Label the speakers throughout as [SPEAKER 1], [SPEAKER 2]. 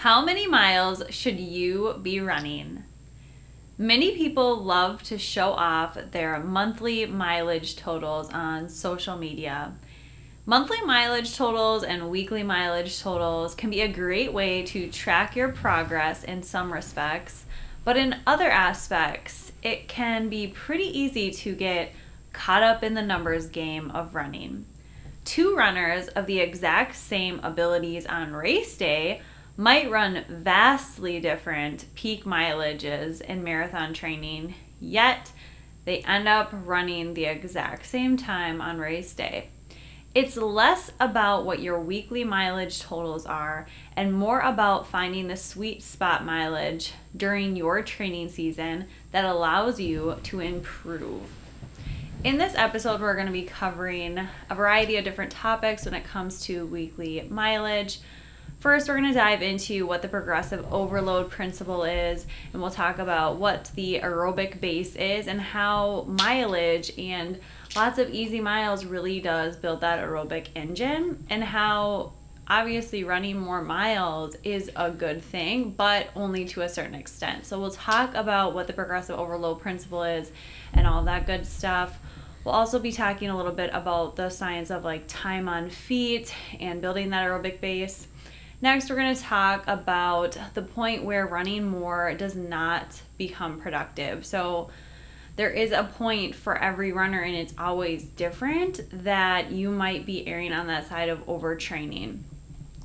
[SPEAKER 1] How many miles should you be running? Many people love to show off their monthly mileage totals on social media. Monthly mileage totals and weekly mileage totals can be a great way to track your progress in some respects, but in other aspects, it can be pretty easy to get caught up in the numbers game of running. Two runners of the exact same abilities on race day might run vastly different peak mileages in marathon training, yet they end up running the exact same time on race day. It's less about what your weekly mileage totals are and more about finding the sweet spot mileage during your training season that allows you to improve. In this episode, we're going to be covering a variety of different topics when it comes to weekly mileage. First, we're going to dive into what the progressive overload principle is, and we'll talk about what the aerobic base is and how mileage and lots of easy miles really does build that aerobic engine and how obviously running more miles is a good thing, but only to a certain extent. So we'll talk about what the progressive overload principle is and all that good stuff. We'll also be talking a little bit about the science of like time on feet and building that aerobic base. Next, we're going to talk about the point where running more does not become productive. So, there is a point for every runner and it's always different that you might be erring on that side of overtraining.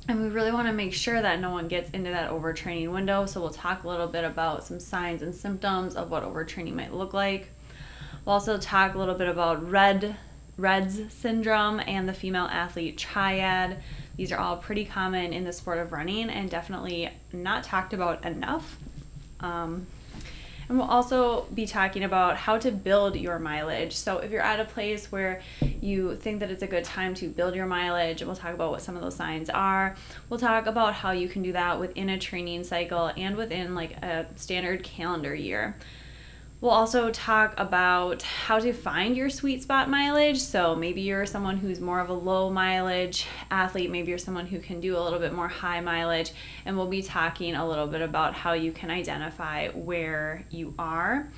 [SPEAKER 1] And we really want to make sure that no one gets into that overtraining window. So we'll talk a little bit about some signs and symptoms of what overtraining might look like. We'll also talk a little bit about red REDS syndrome and the female athlete triad. These are all pretty common in the sport of running and definitely not talked about enough. Um, and we'll also be talking about how to build your mileage. So, if you're at a place where you think that it's a good time to build your mileage, we'll talk about what some of those signs are. We'll talk about how you can do that within a training cycle and within like a standard calendar year. We'll also talk about how to find your sweet spot mileage. So maybe you're someone who's more of a low mileage athlete, maybe you're someone who can do a little bit more high mileage, and we'll be talking a little bit about how you can identify where you are.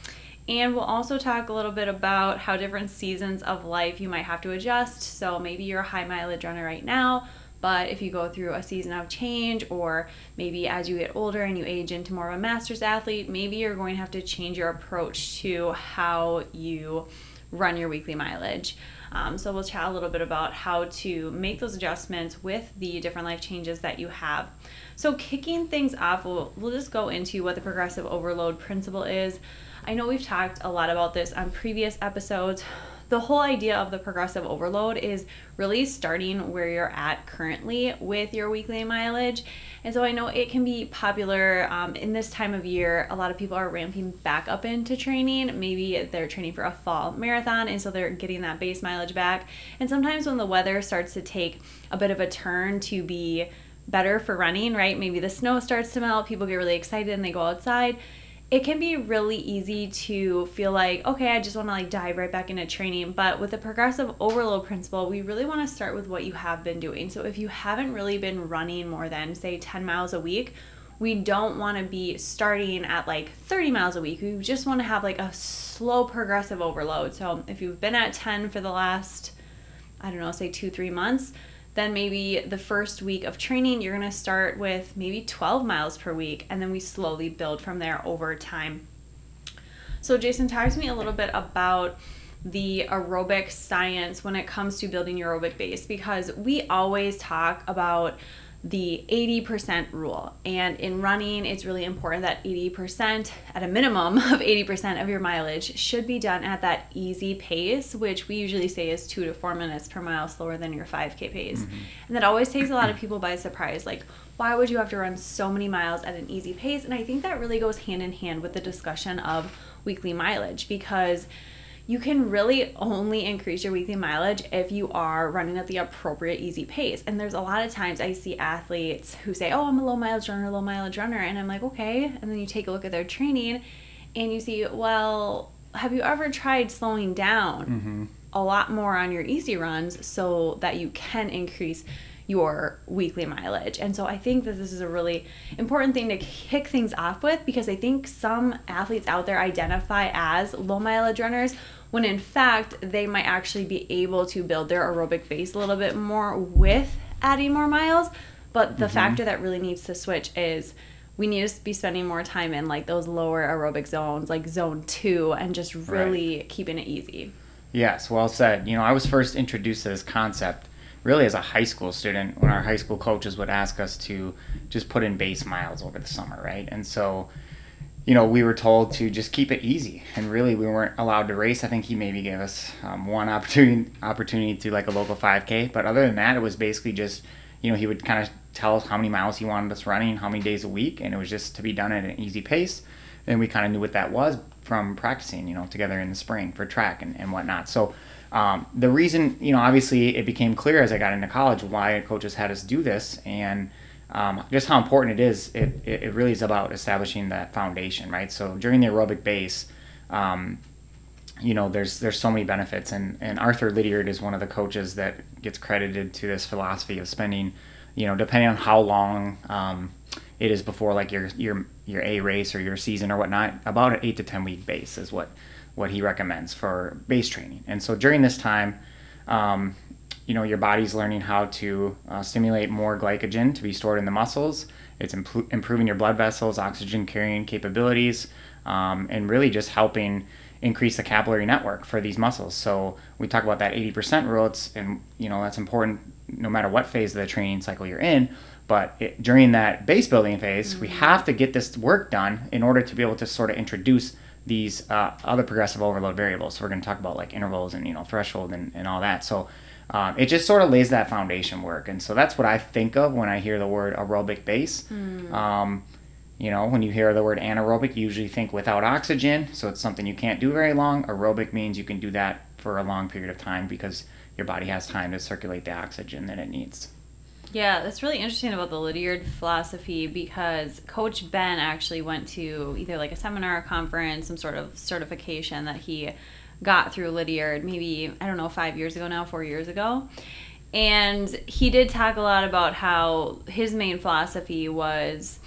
[SPEAKER 1] And we'll also talk a little bit about how different seasons of life you might have to adjust. So maybe you're a high mileage runner right now but if you go through a season of change, or maybe as you get older and you age into more of a master's athlete, maybe you're going to have to change your approach to how you run your weekly mileage. Um, so we'll chat a little bit about how to make those adjustments with the different life changes that you have. So kicking things off, we'll, we'll just go into what the progressive overload principle is. I know we've talked a lot about this on previous episodes, the whole idea of the progressive overload is really starting where you're at currently with your weekly mileage. And so I know it can be popular um, in this time of year. A lot of people are ramping back up into training. Maybe they're training for a fall marathon, and so they're getting that base mileage back. And sometimes when the weather starts to take a bit of a turn to be better for running, right? Maybe the snow starts to melt, people get really excited and they go outside it can be really easy to feel like, okay, I just want to like dive right back into training. But with the progressive overload principle, we really want to start with what you have been doing. So if you haven't really been running more than, say, 10 miles a week, we don't want to be starting at like 30 miles a week. We just want to have like a slow progressive overload. So if you've been at 10 for the last, I don't know, say two, three months, then maybe the first week of training, you're going to start with maybe 12 miles per week, and then we slowly build from there over time. So, Jason, talk to me a little bit about the aerobic science when it comes to building your aerobic base because we always talk about the 80% rule. And in running, it's really important that 80%, at a minimum of 80% of your mileage, should be done at that easy pace, which we usually say is two to four minutes per mile slower than your 5K pace. Mm-hmm. And that always takes a lot of people by surprise. Like, why would you have to run so many miles at an easy pace? And I think that really goes hand in hand with the discussion of weekly mileage because you can really only increase your weekly mileage if you are running at the appropriate easy pace. And there's a lot of times I see athletes who say, Oh, I'm a low mileage runner, low mileage runner. And I'm like, Okay. And then you take a look at their training and you see, Well, have you ever tried slowing down mm-hmm. a lot more on your easy runs so that you can increase? Your weekly mileage. And so I think that this is a really important thing to kick things off with because I think some athletes out there identify as low mileage runners when in fact they might actually be able to build their aerobic base a little bit more with adding more miles. But the mm-hmm. factor that really needs to switch is we need to be spending more time in like those lower aerobic zones, like zone two, and just really right. keeping it easy.
[SPEAKER 2] Yes, well said. You know, I was first introduced to this concept really as a high school student when our high school coaches would ask us to just put in base miles over the summer, right? And so you know, we were told to just keep it easy, and really we weren't allowed to race. I think he maybe gave us um, one opportunity opportunity to like a local 5K, but other than that, it was basically just, you know, he would kind of tell us how many miles he wanted us running, how many days a week, and it was just to be done at an easy pace. And we kind of knew what that was from practicing, you know, together in the spring for track and, and whatnot. So um, the reason, you know, obviously it became clear as I got into college why coaches had us do this, and um, just how important it is. It, it really is about establishing that foundation, right? So during the aerobic base, um, you know, there's there's so many benefits, and and Arthur Lydiard is one of the coaches that gets credited to this philosophy of spending, you know, depending on how long um, it is before like your your your A race or your season or whatnot, about an eight to ten week base is what what he recommends for base training. And so during this time, um, you know your body's learning how to uh, stimulate more glycogen to be stored in the muscles it's imp- improving your blood vessels oxygen carrying capabilities um, and really just helping increase the capillary network for these muscles so we talk about that 80% rule it's and you know that's important no matter what phase of the training cycle you're in but it, during that base building phase mm-hmm. we have to get this work done in order to be able to sort of introduce these uh, other progressive overload variables so we're going to talk about like intervals and you know threshold and, and all that so um, it just sort of lays that foundation work. And so that's what I think of when I hear the word aerobic base. Mm. Um, you know, when you hear the word anaerobic, you usually think without oxygen. So it's something you can't do very long. Aerobic means you can do that for a long period of time because your body has time to circulate the oxygen that it needs.
[SPEAKER 1] Yeah, that's really interesting about the Lydiard philosophy because Coach Ben actually went to either like a seminar, conference, some sort of certification that he got through Lydiard maybe, I don't know, five years ago now, four years ago. And he did talk a lot about how his main philosophy was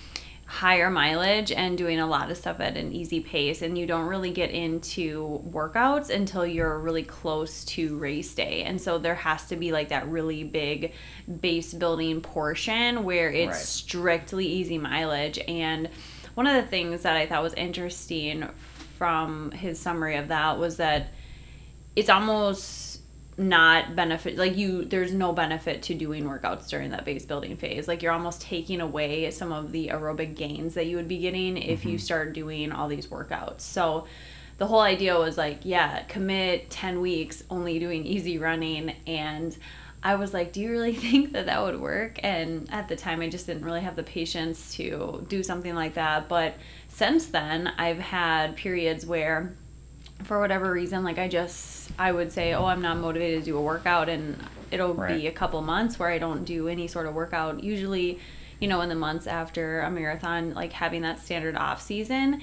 [SPEAKER 1] higher mileage and doing a lot of stuff at an easy pace and you don't really get into workouts until you're really close to race day and so there has to be like that really big base building portion where it's right. strictly easy mileage and one of the things that i thought was interesting from his summary of that was that it's almost not benefit like you there's no benefit to doing workouts during that base building phase like you're almost taking away some of the aerobic gains that you would be getting if mm-hmm. you start doing all these workouts so the whole idea was like yeah commit 10 weeks only doing easy running and I was like, do you really think that that would work? And at the time, I just didn't really have the patience to do something like that. But since then, I've had periods where, for whatever reason, like I just, I would say, oh, I'm not motivated to do a workout, and it'll right. be a couple months where I don't do any sort of workout. Usually, you know, in the months after a marathon, like having that standard off season.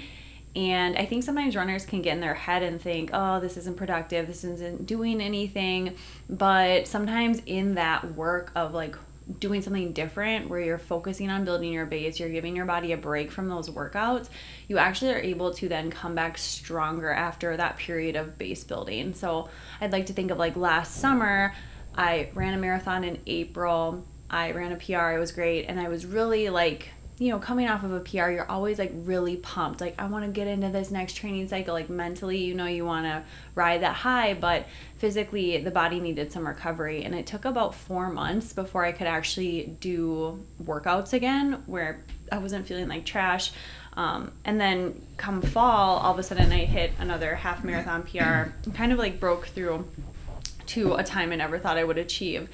[SPEAKER 1] And I think sometimes runners can get in their head and think, oh, this isn't productive, this isn't doing anything. But sometimes in that work of like doing something different where you're focusing on building your base, you're giving your body a break from those workouts, you actually are able to then come back stronger after that period of base building. So I'd like to think of like last summer. I ran a marathon in April. I ran a PR. It was great. And I was really like, you know, coming off of a PR, you're always like really pumped. Like, I want to get into this next training cycle. Like, mentally, you know, you want to ride that high, but physically, the body needed some recovery. And it took about four months before I could actually do workouts again where I wasn't feeling like trash. Um, and then come fall, all of a sudden, I hit another half marathon PR kind of like broke through to a time I never thought I would achieve.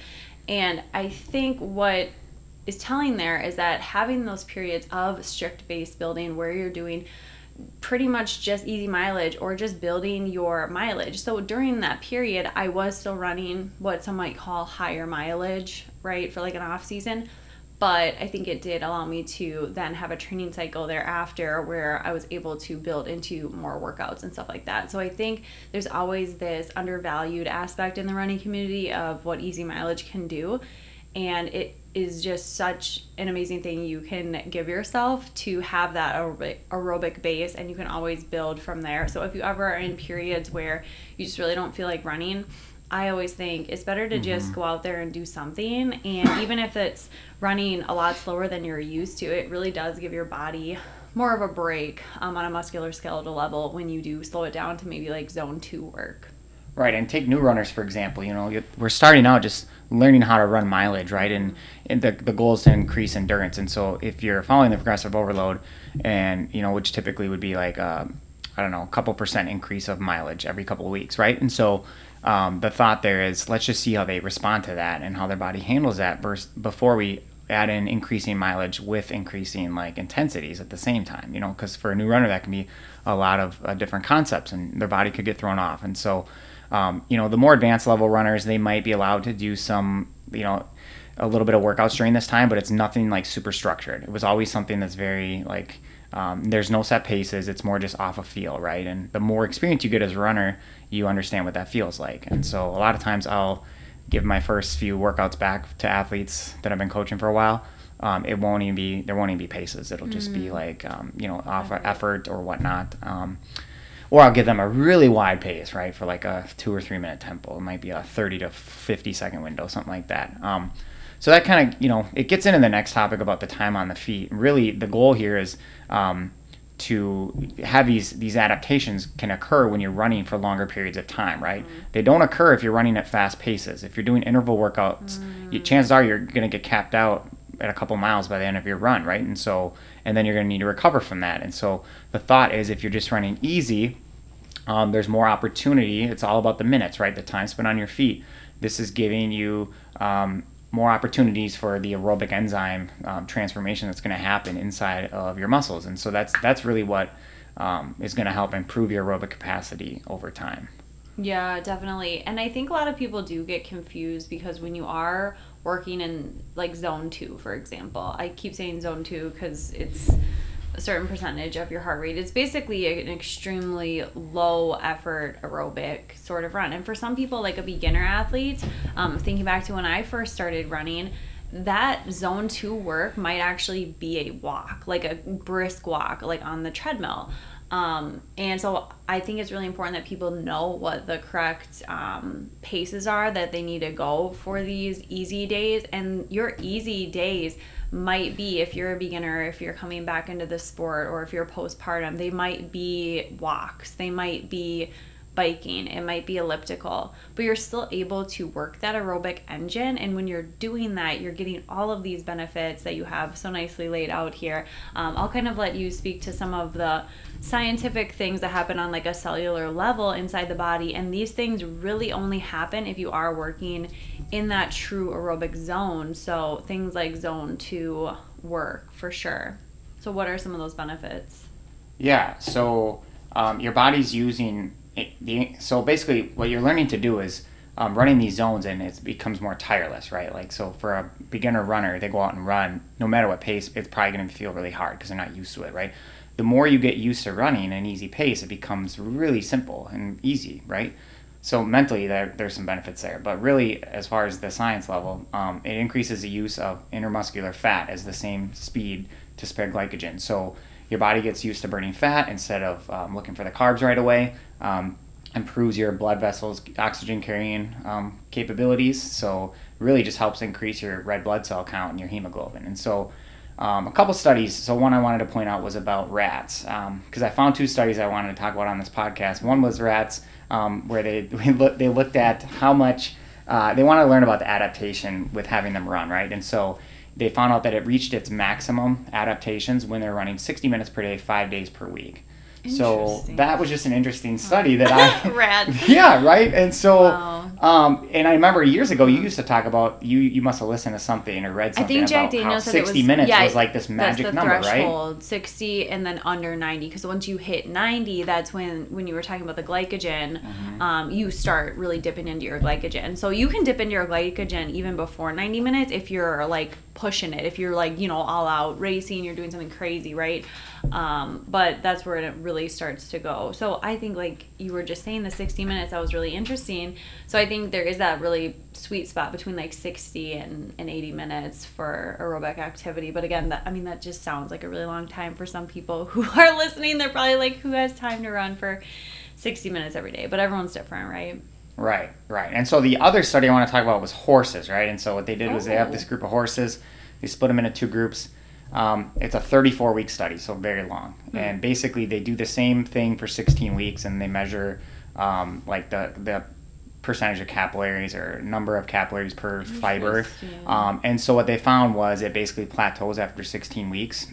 [SPEAKER 1] And I think what is telling there is that having those periods of strict base building where you're doing pretty much just easy mileage or just building your mileage. So during that period, I was still running what some might call higher mileage, right, for like an off season. But I think it did allow me to then have a training cycle thereafter where I was able to build into more workouts and stuff like that. So I think there's always this undervalued aspect in the running community of what easy mileage can do. And it is just such an amazing thing you can give yourself to have that aerobic, aerobic base and you can always build from there. So if you ever are in periods where you just really don't feel like running, I always think it's better to mm-hmm. just go out there and do something. And even if it's running a lot slower than you're used to, it really does give your body more of a break um, on a muscular skeletal level when you do slow it down to maybe like zone two work.
[SPEAKER 2] Right, and take new runners for example. You know, we're starting out just learning how to run mileage, right? And, and the, the goal is to increase endurance. And so if you're following the progressive overload, and you know, which typically would be like uh, I don't know, a couple percent increase of mileage every couple of weeks, right? And so um, the thought there is let's just see how they respond to that and how their body handles that versus before we add in increasing mileage with increasing like intensities at the same time you know because for a new runner that can be a lot of uh, different concepts and their body could get thrown off and so um, you know, the more advanced level runners, they might be allowed to do some, you know, a little bit of workouts during this time, but it's nothing like super structured. It was always something that's very like, um, there's no set paces. It's more just off a feel, right? And the more experience you get as a runner, you understand what that feels like. And so a lot of times I'll give my first few workouts back to athletes that I've been coaching for a while. Um, it won't even be there won't even be paces. It'll just mm. be like um, you know off effort or whatnot. Um, or I'll give them a really wide pace, right, for like a two or three minute tempo. It might be a 30 to 50 second window, something like that. Um, so that kind of, you know, it gets into the next topic about the time on the feet. Really, the goal here is um, to have these these adaptations can occur when you're running for longer periods of time, right? Mm-hmm. They don't occur if you're running at fast paces. If you're doing interval workouts, mm-hmm. you, chances are you're going to get capped out at a couple miles by the end of your run, right? And so, and then you're going to need to recover from that. And so, the thought is if you're just running easy, um, there's more opportunity. It's all about the minutes, right? The time spent on your feet. This is giving you um, more opportunities for the aerobic enzyme um, transformation that's going to happen inside of your muscles, and so that's that's really what um, is going to help improve your aerobic capacity over time.
[SPEAKER 1] Yeah, definitely. And I think a lot of people do get confused because when you are working in like zone two, for example, I keep saying zone two because it's a certain percentage of your heart rate. It's basically an extremely low effort aerobic sort of run. And for some people, like a beginner athlete, um, thinking back to when I first started running, that zone two work might actually be a walk, like a brisk walk, like on the treadmill. Um, and so I think it's really important that people know what the correct um, paces are that they need to go for these easy days. And your easy days might be, if you're a beginner, if you're coming back into the sport, or if you're postpartum, they might be walks, they might be biking, it might be elliptical, but you're still able to work that aerobic engine. And when you're doing that, you're getting all of these benefits that you have so nicely laid out here. Um, I'll kind of let you speak to some of the scientific things that happen on like a cellular level inside the body. And these things really only happen if you are working in that true aerobic zone. So things like zone two work for sure. So, what are some of those benefits?
[SPEAKER 2] Yeah, so um, your body's using it, the, so basically what you're learning to do is um, running these zones and it becomes more tireless, right? Like so for a beginner runner, they go out and run, no matter what pace, it's probably going to feel really hard because they're not used to it, right? The more you get used to running an easy pace, it becomes really simple and easy, right? So mentally, there, there's some benefits there, but really, as far as the science level, um, it increases the use of intermuscular fat as the same speed to spare glycogen. So your body gets used to burning fat instead of um, looking for the carbs right away. Um, improves your blood vessels oxygen carrying um, capabilities. So really just helps increase your red blood cell count and your hemoglobin. And so um, a couple studies. So one I wanted to point out was about rats because um, I found two studies I wanted to talk about on this podcast. One was rats um, where they they looked at how much uh, they wanted to learn about the adaptation with having them run right, and so they found out that it reached its maximum adaptations when they're running 60 minutes per day, five days per week. So that was just an interesting study that I
[SPEAKER 1] rats.
[SPEAKER 2] yeah, right. And so, wow. um, and I remember years ago you used to talk about you. You must have listened to something or read something. I think Jack Daniels said sixty was, minutes yeah, was like this magic that's the number, threshold, right?
[SPEAKER 1] Sixty and then under ninety. Because once you hit ninety, that's when when you were talking about the glycogen, mm-hmm. um, you start really dipping into your glycogen. So you can dip into your glycogen even before ninety minutes if you're like pushing it. If you're like you know all out racing, you're doing something crazy, right? Um, but that's where it really starts to go. So I think, like you were just saying, the 60 minutes, that was really interesting. So I think there is that really sweet spot between like 60 and, and 80 minutes for aerobic activity. But again, that I mean, that just sounds like a really long time for some people who are listening. They're probably like, who has time to run for 60 minutes every day? But everyone's different, right?
[SPEAKER 2] Right, right. And so the other study I want to talk about was horses, right? And so what they did was they have this oh. group of horses, they split them into two groups um, it's a 34 week study, so very long. Mm-hmm. And basically, they do the same thing for 16 weeks, and they measure um, like the the percentage of capillaries or number of capillaries per fiber. Um, and so what they found was it basically plateaus after 16 weeks.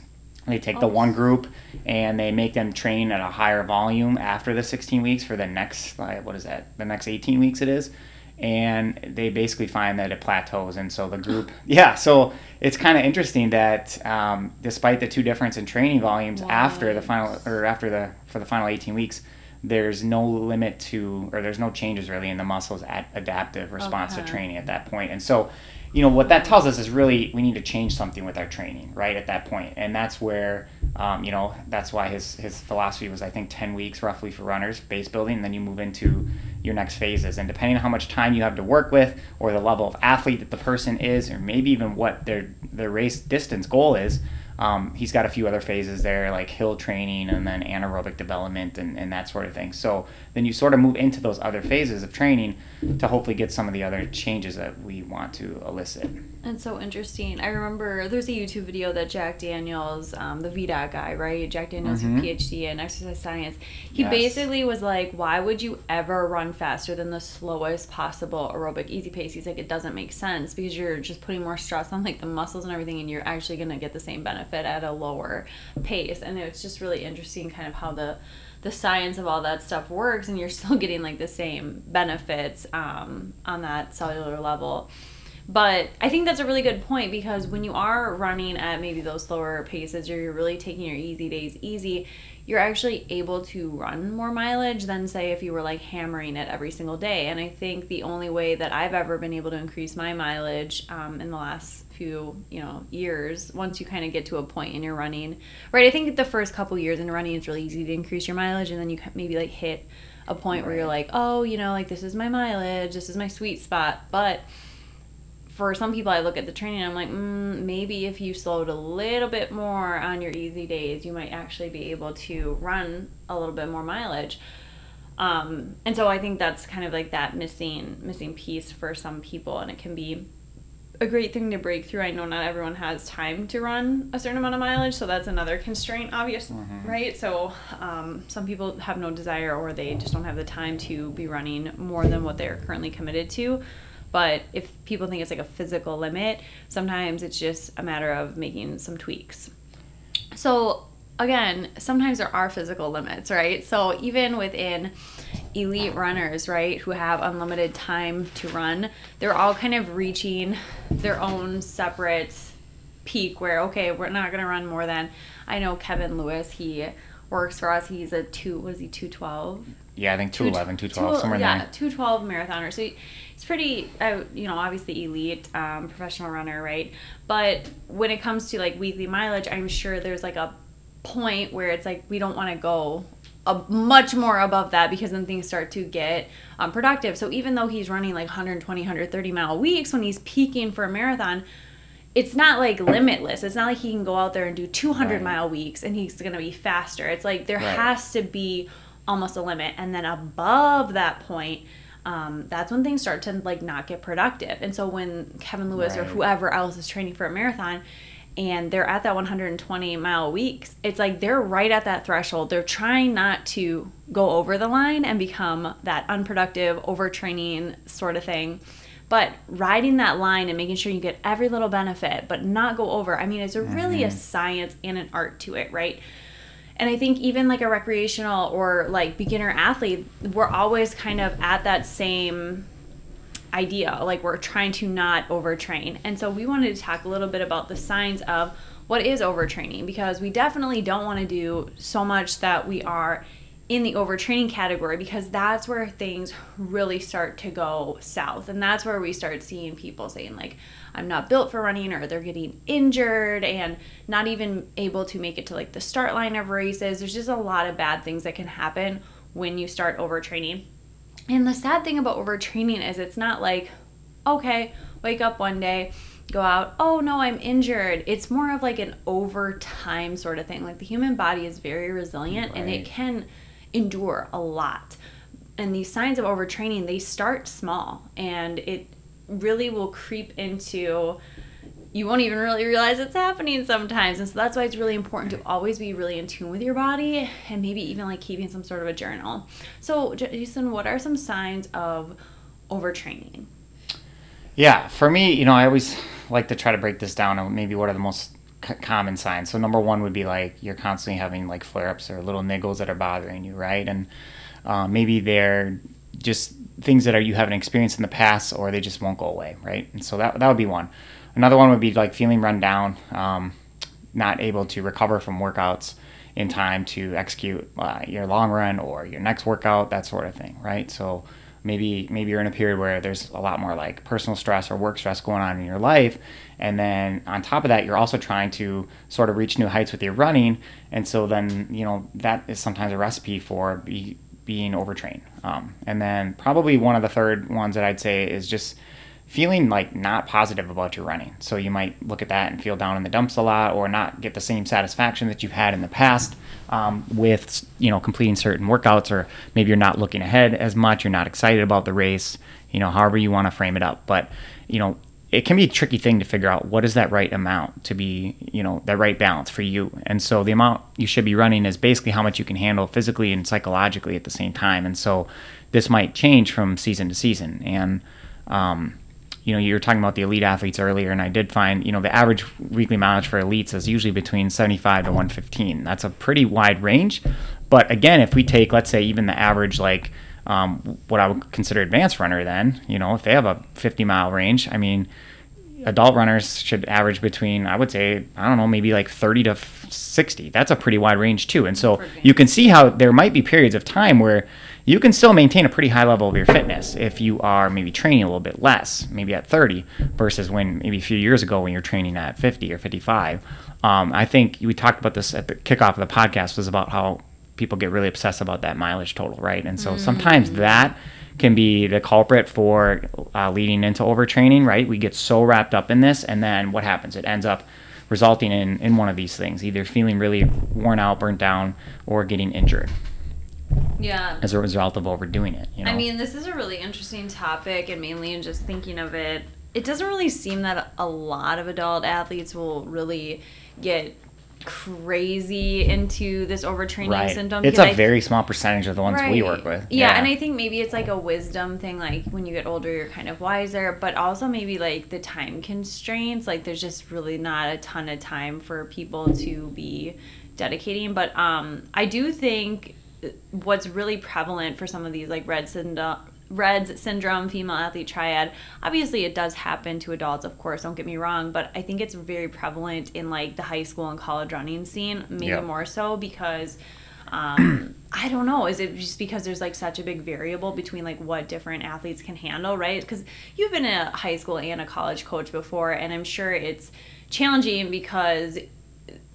[SPEAKER 2] They take oh. the one group and they make them train at a higher volume after the 16 weeks for the next, like, what is that? The next 18 weeks it is and they basically find that it plateaus and so the group yeah so it's kind of interesting that um, despite the two difference in training volumes wow. after the final or after the for the final 18 weeks there's no limit to or there's no changes really in the muscles at adaptive response okay. to training at that point and so you know what that tells us is really we need to change something with our training right at that point. And that's where um, you know that's why his his philosophy was i think 10 weeks roughly for runners base building and then you move into your next phases. And depending on how much time you have to work with or the level of athlete that the person is or maybe even what their their race distance goal is um, he's got a few other phases there, like hill training and then anaerobic development and, and that sort of thing. So then you sort of move into those other phases of training to hopefully get some of the other changes that we want to elicit.
[SPEAKER 1] That's so interesting. I remember there's a YouTube video that Jack Daniels, um, the VDOT guy, right? Jack Daniels, mm-hmm. PhD in exercise science. He yes. basically was like, "Why would you ever run faster than the slowest possible aerobic easy pace?" He's like, "It doesn't make sense because you're just putting more stress on like the muscles and everything, and you're actually gonna get the same benefit at a lower pace." And it's just really interesting, kind of how the the science of all that stuff works, and you're still getting like the same benefits um, on that cellular level. But I think that's a really good point because when you are running at maybe those slower paces or you're really taking your easy days easy, you're actually able to run more mileage than say if you were like hammering it every single day. And I think the only way that I've ever been able to increase my mileage um, in the last few you know years once you kind of get to a point in your running right i think the first couple years in running it's really easy to increase your mileage and then you maybe like hit a point right. where you're like oh you know like this is my mileage this is my sweet spot but for some people, I look at the training I'm like, mm, maybe if you slowed a little bit more on your easy days, you might actually be able to run a little bit more mileage. Um, and so I think that's kind of like that missing missing piece for some people, and it can be a great thing to break through. I know not everyone has time to run a certain amount of mileage, so that's another constraint, obvious, mm-hmm. right? So um, some people have no desire or they just don't have the time to be running more than what they're currently committed to. But if people think it's like a physical limit, sometimes it's just a matter of making some tweaks. So, again, sometimes there are physical limits, right? So, even within elite runners, right, who have unlimited time to run, they're all kind of reaching their own separate peak where, okay, we're not going to run more than, I know Kevin Lewis, he works for us. He's a two, was he 212?
[SPEAKER 2] Yeah, I think 211, 212, somewhere
[SPEAKER 1] yeah,
[SPEAKER 2] there.
[SPEAKER 1] 212 marathoner. So it's pretty, uh, you know, obviously elite um, professional runner, right? But when it comes to like weekly mileage, I'm sure there's like a point where it's like we don't want to go a, much more above that because then things start to get um, productive. So even though he's running like 120, 130 mile weeks when he's peaking for a marathon, it's not like limitless. It's not like he can go out there and do 200 right. mile weeks and he's going to be faster. It's like there right. has to be almost a limit. And then above that point, um, that's when things start to like not get productive. And so when Kevin Lewis right. or whoever else is training for a marathon and they're at that 120 mile weeks, it's like they're right at that threshold. They're trying not to go over the line and become that unproductive, overtraining sort of thing. But riding that line and making sure you get every little benefit, but not go over. I mean, it's a really mm-hmm. a science and an art to it, right? And I think even like a recreational or like beginner athlete, we're always kind of at that same idea. Like we're trying to not overtrain. And so we wanted to talk a little bit about the signs of what is overtraining because we definitely don't want to do so much that we are in the overtraining category because that's where things really start to go south and that's where we start seeing people saying like i'm not built for running or they're getting injured and not even able to make it to like the start line of races there's just a lot of bad things that can happen when you start overtraining and the sad thing about overtraining is it's not like okay wake up one day go out, oh no, I'm injured. It's more of like an overtime sort of thing. Like the human body is very resilient right. and it can endure a lot. And these signs of overtraining, they start small and it really will creep into you won't even really realize it's happening sometimes. And so that's why it's really important to always be really in tune with your body and maybe even like keeping some sort of a journal. So, Jason, what are some signs of overtraining?
[SPEAKER 2] Yeah, for me, you know, I always like to try to break this down and maybe what are the most c- common signs. So number one would be like you're constantly having like flare ups or little niggles that are bothering you, right? And uh, maybe they're just things that are you haven't experienced in the past or they just won't go away, right? And so that that would be one. Another one would be like feeling run down, um, not able to recover from workouts in time to execute uh, your long run or your next workout, that sort of thing, right? So maybe maybe you're in a period where there's a lot more like personal stress or work stress going on in your life. And then on top of that you're also trying to sort of reach new heights with your running. And so then you know that is sometimes a recipe for be, being overtrained. Um, and then probably one of the third ones that i'd say is just feeling like not positive about your running. So you might look at that and feel down in the dumps a lot, or not get the same satisfaction that you've had in the past um, with you know completing certain workouts, or maybe you're not looking ahead as much. You're not excited about the race. You know, however you want to frame it up, but you know. It can be a tricky thing to figure out what is that right amount to be, you know, that right balance for you. And so the amount you should be running is basically how much you can handle physically and psychologically at the same time. And so this might change from season to season. And um, you know, you were talking about the elite athletes earlier, and I did find, you know, the average weekly mileage for elites is usually between 75 to 115. That's a pretty wide range. But again, if we take, let's say, even the average, like um, what I would consider advanced runner, then, you know, if they have a 50 mile range, I mean, adult runners should average between, I would say, I don't know, maybe like 30 to 60. That's a pretty wide range, too. And so you can see how there might be periods of time where you can still maintain a pretty high level of your fitness if you are maybe training a little bit less, maybe at 30, versus when maybe a few years ago when you're training at 50 or 55. Um, I think we talked about this at the kickoff of the podcast was about how people get really obsessed about that mileage total, right? And so mm. sometimes that can be the culprit for uh, leading into overtraining, right? We get so wrapped up in this, and then what happens? It ends up resulting in, in one of these things either feeling really worn out, burnt down, or getting injured
[SPEAKER 1] yeah
[SPEAKER 2] as a result of overdoing it you know?
[SPEAKER 1] i mean this is a really interesting topic and mainly in just thinking of it it doesn't really seem that a lot of adult athletes will really get crazy into this overtraining
[SPEAKER 2] right.
[SPEAKER 1] syndrome.
[SPEAKER 2] It's a I, very small percentage of the ones right. we work with.
[SPEAKER 1] Yeah, yeah, and I think maybe it's like a wisdom thing. Like when you get older, you're kind of wiser, but also maybe like the time constraints. Like there's just really not a ton of time for people to be dedicating. But um, I do think what's really prevalent for some of these like red syndrome Reds syndrome, female athlete triad. Obviously, it does happen to adults, of course, don't get me wrong, but I think it's very prevalent in like the high school and college running scene, maybe yep. more so because um, I don't know. Is it just because there's like such a big variable between like what different athletes can handle, right? Because you've been a high school and a college coach before, and I'm sure it's challenging because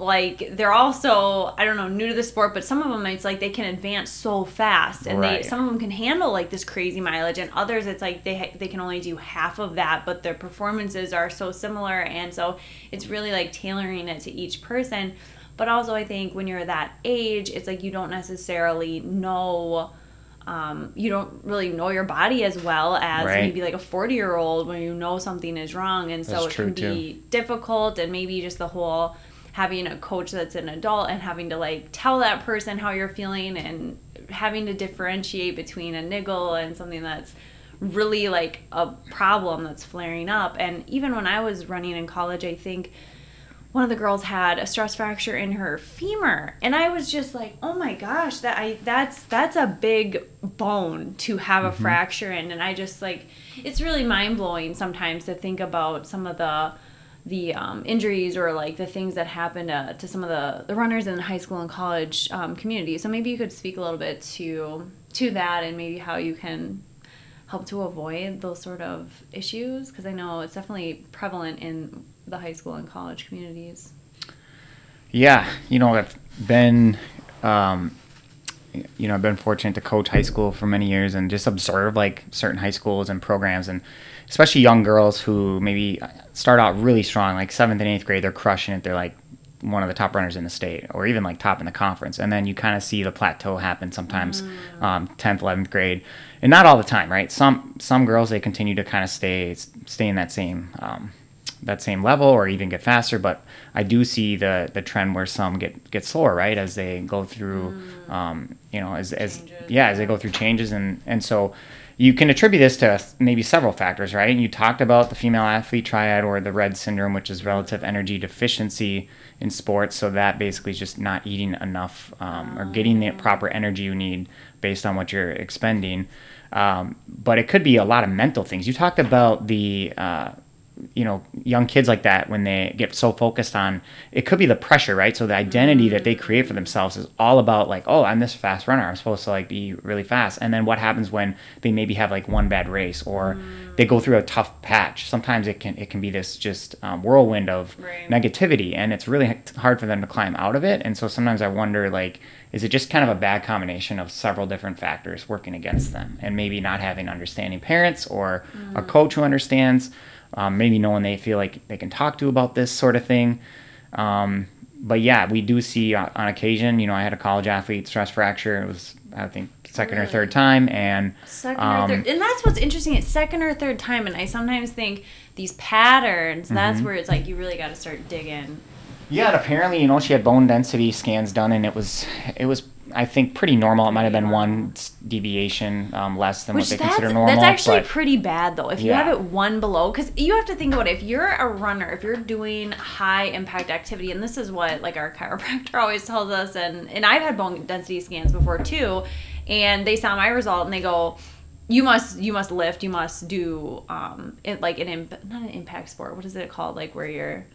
[SPEAKER 1] like they're also I don't know new to the sport, but some of them it's like they can advance so fast, and right. they some of them can handle like this crazy mileage, and others it's like they ha- they can only do half of that, but their performances are so similar, and so it's really like tailoring it to each person. But also, I think when you're that age, it's like you don't necessarily know. Um, you don't really know your body as well as
[SPEAKER 2] Right.
[SPEAKER 1] maybe like a 40 year old when you know something is wrong. And so
[SPEAKER 2] That's
[SPEAKER 1] it can be difficult. And maybe just the whole having a coach that's an adult and having to like tell that person how you're feeling and having to differentiate between a niggle and something that's really like a problem that's flaring up. And even when I was running in college, I think one of the girls had a stress fracture in her femur. And i was just like oh my gosh that i that's that's a big bone to have a mm-hmm. fracture in. And i just like it's really mind-blowing sometimes to think about some of the the um, injuries or like the things that happen to, to some of the, the runners in the high school and college um, community. So maybe you could speak a little bit to to that and maybe how you can help to avoid those sort of issues because i know it's definitely prevalent in the high school and college communities.
[SPEAKER 2] Yeah, you know, I've been, um, you know, I've been fortunate to coach high school for many years and just observe like certain high schools and programs, and especially young girls who maybe start out really strong, like seventh and eighth grade, they're crushing it. They're like one of the top runners in the state, or even like top in the conference, and then you kind of see the plateau happen sometimes, um, tenth, eleventh grade, and not all the time, right? Some some girls they continue to kind of stay stay in that same. Um, that same level or even get faster. But i do see the the trend where some get get slower right? As they go through um, you know as, as
[SPEAKER 1] Changes,
[SPEAKER 2] yeah as they go through changes. And and so you can attribute this to maybe several factors right? And you talked about the female athlete triad or the red syndrome which is relative energy deficiency in sports. So that basically is just not eating enough um, or getting the proper energy you need based on what you're expending. Um, but it could be a lot of mental things. You talked about the uh, you know young kids like that when they get so focused on it could be the pressure right? So the identity that they create for themselves is all about like oh i'm this fast runner. I'm supposed to like be really fast. And then what happens when they maybe have like one bad race or they go through a tough patch? Sometimes it can it can be this just um, whirlwind of
[SPEAKER 1] Right.
[SPEAKER 2] negativity and it's really hard for them to climb out of it. And so sometimes i wonder like is it just kind of a bad combination of several different factors working against them? And maybe not having understanding parents or a coach who understands um, maybe no one they feel like they can talk to about this sort of thing. Um, but yeah we do see uh, on occasion you know i had a college athlete stress fracture. It was i think second or third time and
[SPEAKER 1] second
[SPEAKER 2] um,
[SPEAKER 1] or third and that's what's interesting it's second or third time and i sometimes think these patterns that's
[SPEAKER 2] Mm-hmm.
[SPEAKER 1] where it's like you really got to start digging.
[SPEAKER 2] Yeah, and apparently, you know, she had bone density scans done, and it was, it was, I think, pretty normal. It might have been one deviation um, less than
[SPEAKER 1] Which
[SPEAKER 2] what they consider normal.
[SPEAKER 1] that's actually
[SPEAKER 2] but
[SPEAKER 1] pretty bad though. If you
[SPEAKER 2] Yeah.
[SPEAKER 1] have it one below, because you have to think about it. If you're a runner, if you're doing high impact activity, and this is what like our chiropractor always tells us, and and I've had bone density scans before too, and they saw my result and they go, you must you must lift, you must do um it, like an imp- not an impact sport. What is it called? Like where you're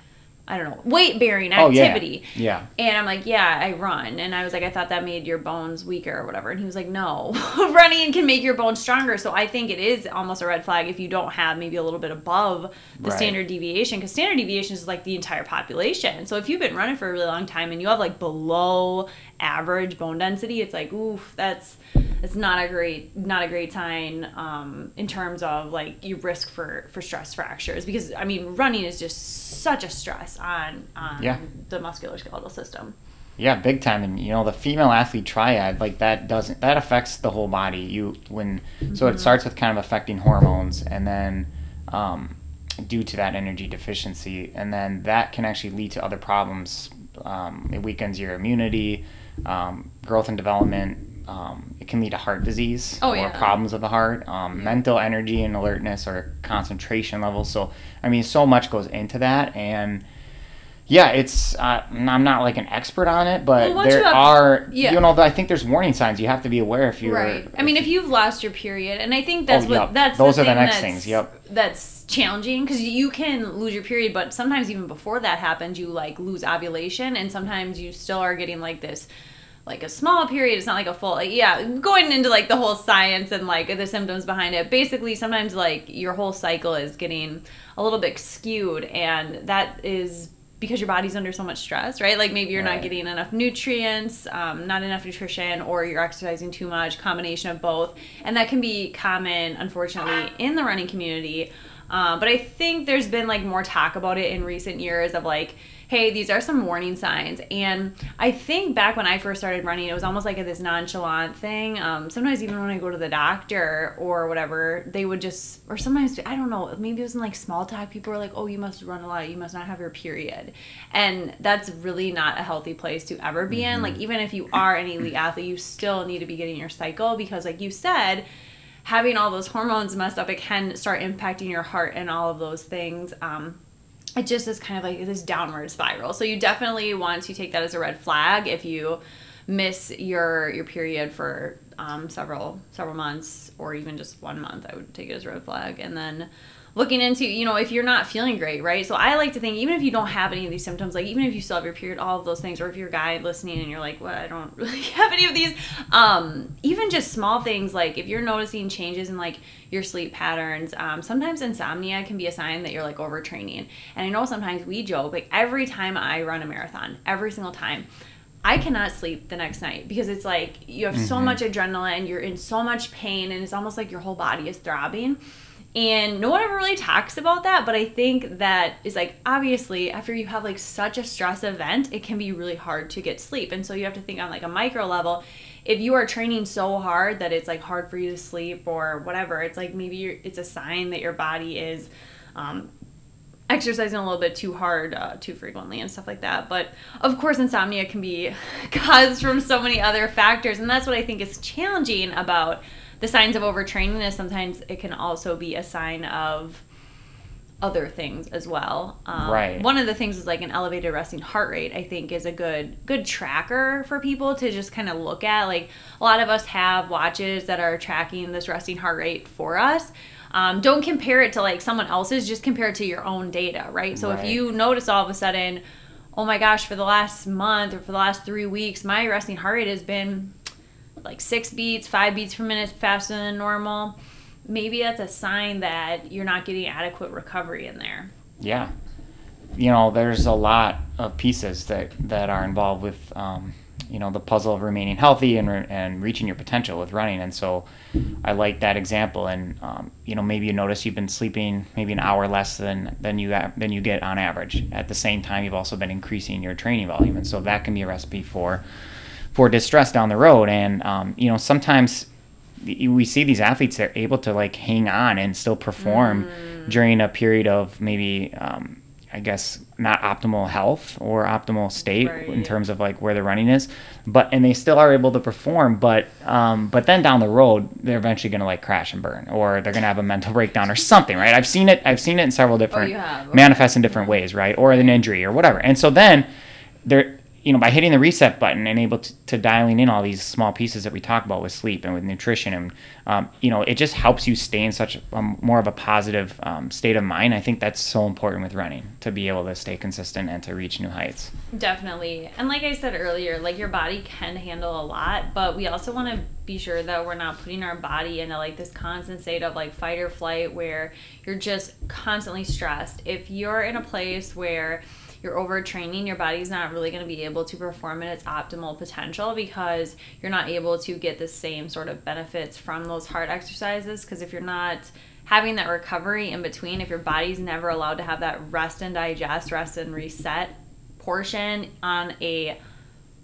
[SPEAKER 1] I don't know, weight bearing activity.
[SPEAKER 2] Oh, yeah. Yeah.
[SPEAKER 1] And I'm like, yeah, I run. And I was like, I thought that made your bones weaker or whatever. And he was like, no, running can make your bones stronger. So I think it is almost a red flag if you don't have maybe a little bit above the
[SPEAKER 2] Right.
[SPEAKER 1] standard deviation. Because standard deviation is like the entire population. So if you've been running for a really long time and you have like below average bone density, it's like, oof, that's it's not a great not a great sign um, in terms of like your risk for for stress fractures because I mean running is just such a stress on on
[SPEAKER 2] Yeah.
[SPEAKER 1] the musculoskeletal system.
[SPEAKER 2] Yeah, big time. And you know, the female athlete triad, like that doesn't that affects the whole body. You when so
[SPEAKER 1] Mm-hmm.
[SPEAKER 2] it starts with kind of affecting hormones, and then um, due to that energy deficiency, and then that can actually lead to other problems. Um, it weakens your immunity, um, growth and development. Um, it can lead to heart disease
[SPEAKER 1] Oh,
[SPEAKER 2] or
[SPEAKER 1] yeah.
[SPEAKER 2] problems of the heart, um, mental energy and alertness or concentration levels. So, I mean, so much goes into that, and yeah, it's. Uh, I'm not like an expert on it, but
[SPEAKER 1] Well,
[SPEAKER 2] there
[SPEAKER 1] have-
[SPEAKER 2] are.
[SPEAKER 1] yeah.
[SPEAKER 2] You know, I think there's warning signs. You have to be aware if you're.
[SPEAKER 1] right. I mean, if you've lost your period, and I think that's
[SPEAKER 2] Oh,
[SPEAKER 1] what
[SPEAKER 2] yep.
[SPEAKER 1] that's
[SPEAKER 2] Those
[SPEAKER 1] the
[SPEAKER 2] are the next things, yep.
[SPEAKER 1] That's challenging because you can lose your period, but sometimes even before that happens, you like lose ovulation, and sometimes you still are getting like this. Like a small period, it's not like a full. Like, yeah, going into like the whole science and like the symptoms behind it. Basically, sometimes like your whole cycle is getting a little bit skewed, and that is because your body's under so much stress, right? Like maybe you're not getting enough nutrients, um, not enough nutrition, or you're exercising too much, combination of both. And that can be common, unfortunately, in the running community. Uh, but I think there's been like more talk about it in recent years of like, hey, these are some warning signs. And I think back when I first started running, it was almost like a, this nonchalant thing. Um, sometimes even when I go to the doctor or whatever, they would just, or sometimes, I don't know, maybe it was in like small talk, people were like, oh, you must run a lot, you must not have your period. And that's really not a healthy place to ever be mm-hmm. in. Like, even if you are an elite athlete, you still need to be getting your cycle because, like you said, having all those hormones messed up, it can start impacting your heart and all of those things. Um, it just is kind of like this downward spiral. So you definitely want to take that as a red flag if you miss your your period for um, several several months or even just one month. I would take it as a red flag, and then looking into, you know, if you're not feeling great, right? So I like to think, even if you don't have any of these symptoms, like even if you still have your period, all of those things, or if you're a guy listening and you're like, well, I don't really have any of these, um, even just small things, like if you're noticing changes in like your sleep patterns, um, sometimes insomnia can be a sign that you're like overtraining. And I know sometimes we joke, like every time I run a marathon, every single time, I cannot sleep the next night because it's like you have mm-hmm. so much adrenaline, you're in so much pain, and it's almost like your whole body is throbbing. And no one ever really talks about that, but I think that is like obviously after you have like such a stress event, it can be really hard to get sleep. And so you have to think on like a micro level. If you are training so hard that it's like hard for you to sleep or whatever, it's like maybe it's a sign that your body is um, exercising a little bit too hard uh, too frequently and stuff like that but of course insomnia can be caused from so many other factors and that's what i think is challenging about the signs of overtraining is sometimes it can also be a sign of other things as well.
[SPEAKER 2] Um, right.
[SPEAKER 1] One of the things is like an elevated resting heart rate. I think is a good good tracker for people to just kind of look at. Like a lot of us have watches that are tracking this resting heart rate for us. Um, don't compare it to like someone else's. Just compare it to your own data, right? So right. if you notice all of a sudden, oh my gosh, for the last month or for the last three weeks, my resting heart rate has been like six beats, five beats per minute faster than normal, maybe that's a sign that you're not getting adequate recovery in there.
[SPEAKER 2] Yeah. You know, there's a lot of pieces that, that are involved with, um, you know, the puzzle of remaining healthy and, re- and reaching your potential with running. And so I like that example. And, um, you know, maybe you notice you've been sleeping maybe an hour less than, than you, than you get on average. At the same time, you've also been increasing your training volume. And so that can be a recipe for, for distress down the road. And um, you know, sometimes we see these athletes they're able to like hang on and still perform mm. during a period of maybe um, I guess not optimal health or optimal state right. in terms of like where the running is, but and they still are able to perform, but um, but then down the road they're eventually gonna like crash and burn, or they're gonna have a mental breakdown or something, right? I've seen it. I've seen it in several different oh, manifest in different ways, right? Or an injury or whatever, and so then they're you know, by hitting the reset button and able to, to, dialing in all these small pieces that we talk about with sleep and with nutrition, and um, you know, it just helps you stay in such a, more of a positive um, state of mind. I think that's so important with running to be able to stay consistent and to reach new heights.
[SPEAKER 1] Definitely, and like I said earlier, like your body can handle a lot, but we also want to be sure that we're not putting our body into like this constant state of like fight or flight where you're just constantly stressed. If you're in a place where you're overtraining, your body's not really going to be able to perform at its optimal potential because you're not able to get the same sort of benefits from those hard exercises. Because if you're not having that recovery in between, if your body's never allowed to have that rest and digest, rest and reset portion on a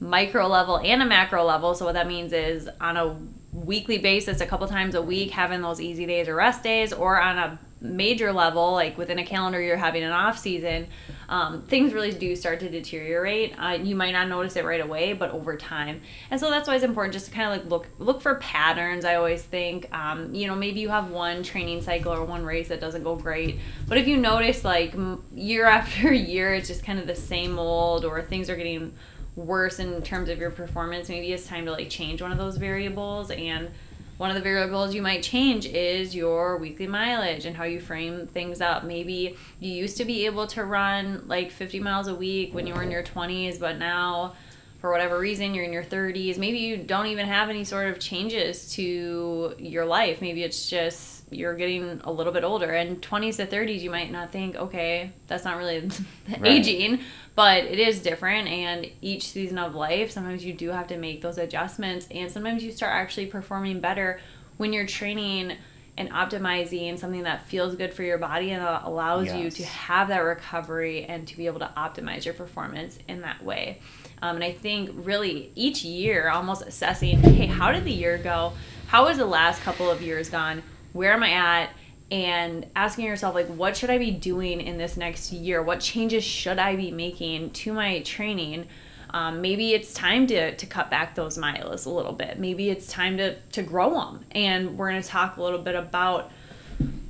[SPEAKER 1] micro level and a macro level. So, what that means is on a weekly basis, a couple times a week, having those easy days or rest days, or on a major level, like within a calendar you're having an off season, um, things really do start to deteriorate. Uh, you might not notice it right away, but over time. And so that's why it's important just to kind of like look look for patterns. I always think, um, you know, maybe you have one training cycle or one race that doesn't go great, but if you notice like year after year, it's just kind of the same old, or things are getting worse in terms of your performance, maybe it's time to like change one of those variables and one of the variables you might change is your weekly mileage and how you frame things up. Maybe you used to be able to run like 50 miles a week when you were in your 20s, but now for whatever reason you're in your 30s. Maybe you don't even have any sort of changes to your life. Maybe it's just you're getting a little bit older and 20s to 30s you might not think okay that's not really right. aging but it is different and each season of life sometimes you do have to make those adjustments and sometimes you start actually performing better when you're training and optimizing something that feels good for your body and allows yes. you to have that recovery and to be able to optimize your performance in that way. Um, and I think really each year, almost assessing, hey, how did the year go? How has the last couple of years gone? Where am I at? And asking yourself, like, what should I be doing in this next year? What changes should I be making to my training? Um, maybe it's time to, to cut back those miles a little bit. Maybe it's time to, to grow them. And we're going to talk a little bit about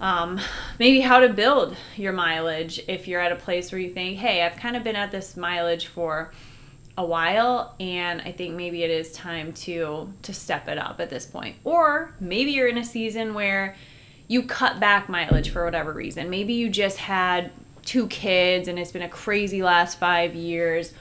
[SPEAKER 1] um, maybe how to build your mileage if you're at a place where you think, hey, I've kind of been at this mileage for a while and I think maybe it is time to to step it up at this point. Or maybe you're in a season where you cut back mileage for whatever reason. Maybe you just had two kids and it's been a crazy last 5 years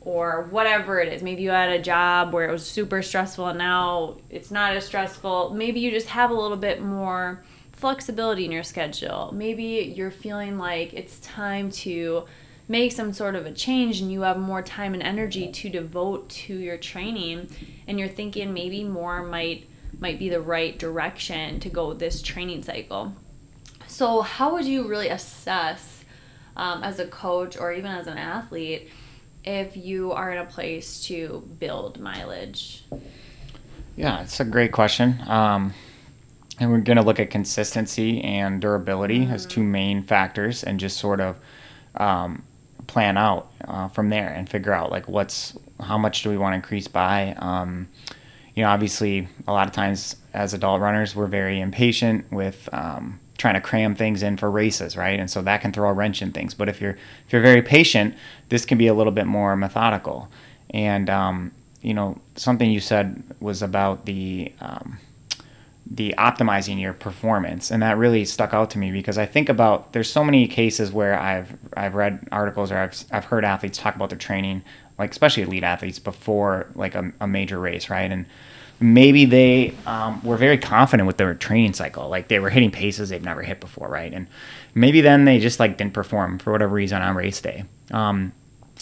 [SPEAKER 1] or whatever it is. Maybe you had a job where it was super stressful and now it's not as stressful. Maybe you just have a little bit more flexibility in your schedule. Maybe you're feeling like it's time to make some sort of a change and you have more time and energy to devote to your training and you're thinking maybe more might might be the right direction to go this training cycle. So, how would you really assess um, as a coach or even as an athlete? if you are in a place to build mileage?
[SPEAKER 2] Yeah, it's a great question. Um, and we're going to look at consistency and durability mm-hmm. as two main factors and just sort of um, plan out uh, from there and figure out like what's how much do we want to increase by um, you know obviously a lot of times as adult runners we're very impatient with um, trying to cram things in for races, right? And so that can throw a wrench in things. But if you're if you're very patient, this can be a little bit more methodical. And um, you know, something you said was about the um, the optimizing your performance, and that really stuck out to me because I think about there's so many cases where I've I've read articles or I've I've heard athletes talk about their training, like especially elite athletes before like a, a major race, right? And maybe they um, were very confident with their training cycle. Like they were hitting paces they've never hit before, right? And maybe then they just like didn't perform for whatever reason on race day. Um,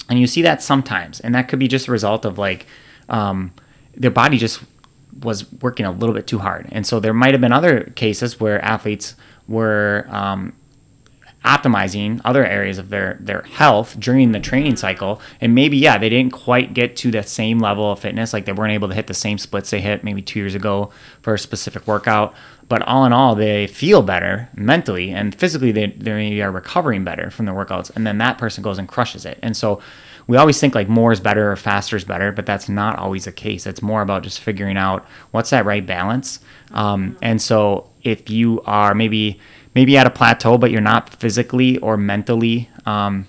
[SPEAKER 2] and you see that sometimes, and that could be just a result of like um, their body just was working a little bit too hard. And so there might have been other cases where athletes were um, optimizing other areas of their their health during the training cycle. And maybe yeah they didn't quite get to the same level of fitness. Like they weren't able to hit the same splits they hit maybe two years ago for a specific workout. But all in all they feel better mentally and physically they, they maybe are recovering better from the workouts. And then that person goes and crushes it. And so we always think like more is better or faster is better but that's not always the case. It's more about just figuring out what's that right balance. Um, and so if you are maybe maybe at a plateau, but you're not physically or mentally, um,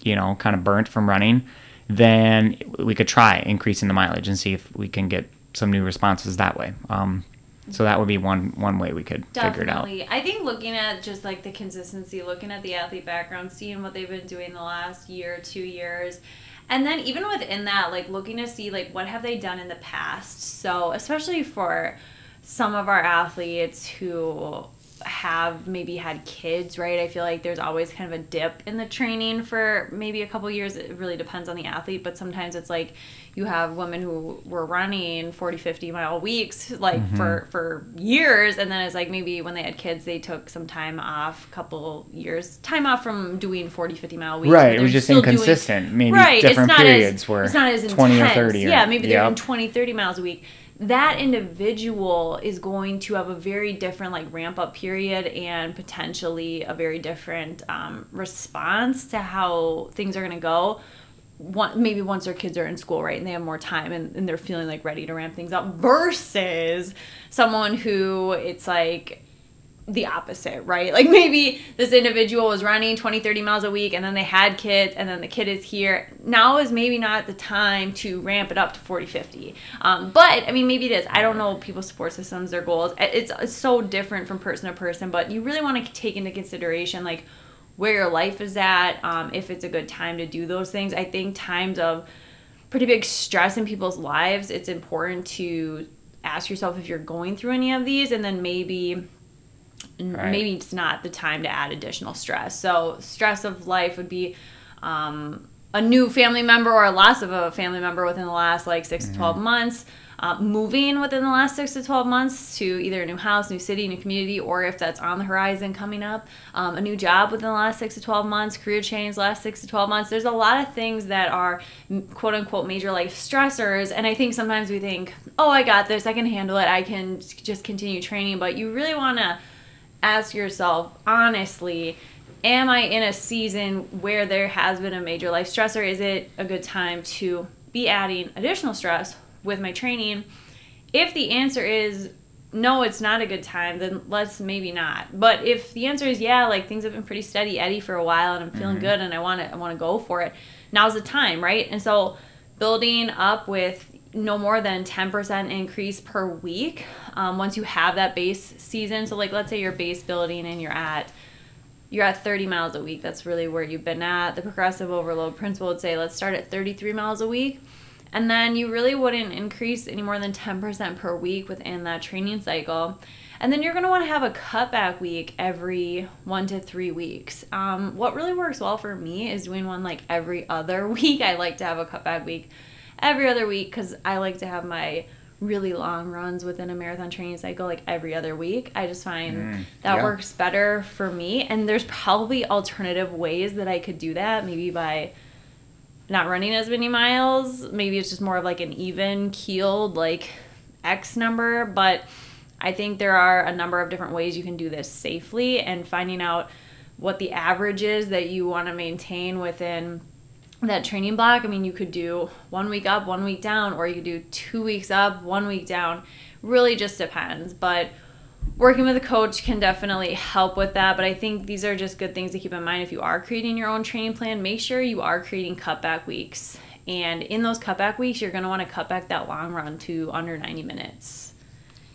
[SPEAKER 2] you know, kind of burnt from running, then we could try increasing the mileage and see if we can get some new responses that way. Um, so that would be one one way we could Definitely.
[SPEAKER 1] figure it out. I think looking at just like the consistency, looking at the athlete background, seeing what they've been doing the last year, two years, and then even within that, like looking to see like what have they done in the past. So especially for some of our athletes who have maybe had kids, right? I feel like there's always kind of a dip in the training for maybe a couple years. It really depends on the athlete, but sometimes it's like you have women who were running 40, 50 mile weeks like mm-hmm. for for years and then it's like maybe when they had kids they took some time off, a couple years time off from doing 40, 50 mile weeks.
[SPEAKER 2] Right, it was just inconsistent. Doing, maybe right, different periods
[SPEAKER 1] as,
[SPEAKER 2] where
[SPEAKER 1] it's not as 20 intense. or 30 or, yeah, maybe they're yep. doing 20, 30 miles a week that individual is going to have a very different like ramp up period and potentially a very different um, response to how things are going to go one, maybe once their kids are in school right and they have more time and, and they're feeling like ready to ramp things up versus someone who it's like the opposite, right? Like maybe this individual was running 20, 30 miles a week and then they had kids and then the kid is here. Now is maybe not the time to ramp it up to 40, 50. Um, but I mean, maybe it is. I don't know people's support systems, their goals. It's, it's so different from person to person, but you really want to take into consideration like where your life is at, um, if it's a good time to do those things. I think times of pretty big stress in people's lives, it's important to ask yourself if you're going through any of these and then maybe right. maybe it's not the time to add additional stress. So stress of life would be um, a new family member or a loss of a family member within the last like 6
[SPEAKER 2] Mm-hmm.
[SPEAKER 1] to 12 months uh, moving within the last six to 12 months to either a new house, new city, new community, or if that's on the horizon coming up, um, a new job within the last six to 12 months, career change last six to 12 months. There's a lot of things that are quote unquote major life stressors. And I think sometimes we think, oh, I got this, I can handle it, I can just continue training. But you really want to ask yourself honestly, am I in a season where there has been a major life stressor? Is it a good time to be adding additional stress with my training? If the answer is no, it's not a good time, then let's maybe not. But if the answer is yeah, like things have been pretty steady Eddie for a while and I'm feeling good and I want to I want to go for it. Now's the time, right? And so building up with no more than 10% increase per week um, once you have that base season. So like let's say you're base building and you're at you're at 30 miles a week. That's really where you've been at. The progressive overload principle would say let's start at 33 miles a week. And then you really wouldn't increase any more than 10% per week within that training cycle. And then you're going to want to have a cutback week every one to three weeks. Um, what really works well for me is doing one like every other week. I like to have a cutback week every other week because I like to have my really long runs within a marathon training cycle like every other week. I just find
[SPEAKER 2] Mm,
[SPEAKER 1] that
[SPEAKER 2] yeah.
[SPEAKER 1] works better for me. And there's probably alternative ways that I could do that, maybe by not running as many miles. Maybe it's just more of like an even keeled like X number, but I think there are a number of different ways you can do this safely and finding out what the average is that you want to maintain within that training block. I mean, you could do one week up, one week down, or you could do two weeks up, one week down. Really just depends. But working with a coach can definitely help with that. But I think these are just good things to keep in mind if you are creating your own training plan. Make sure you are creating cutback weeks. And in those cutback weeks, you're going to want to cut back that long run to under 90 minutes.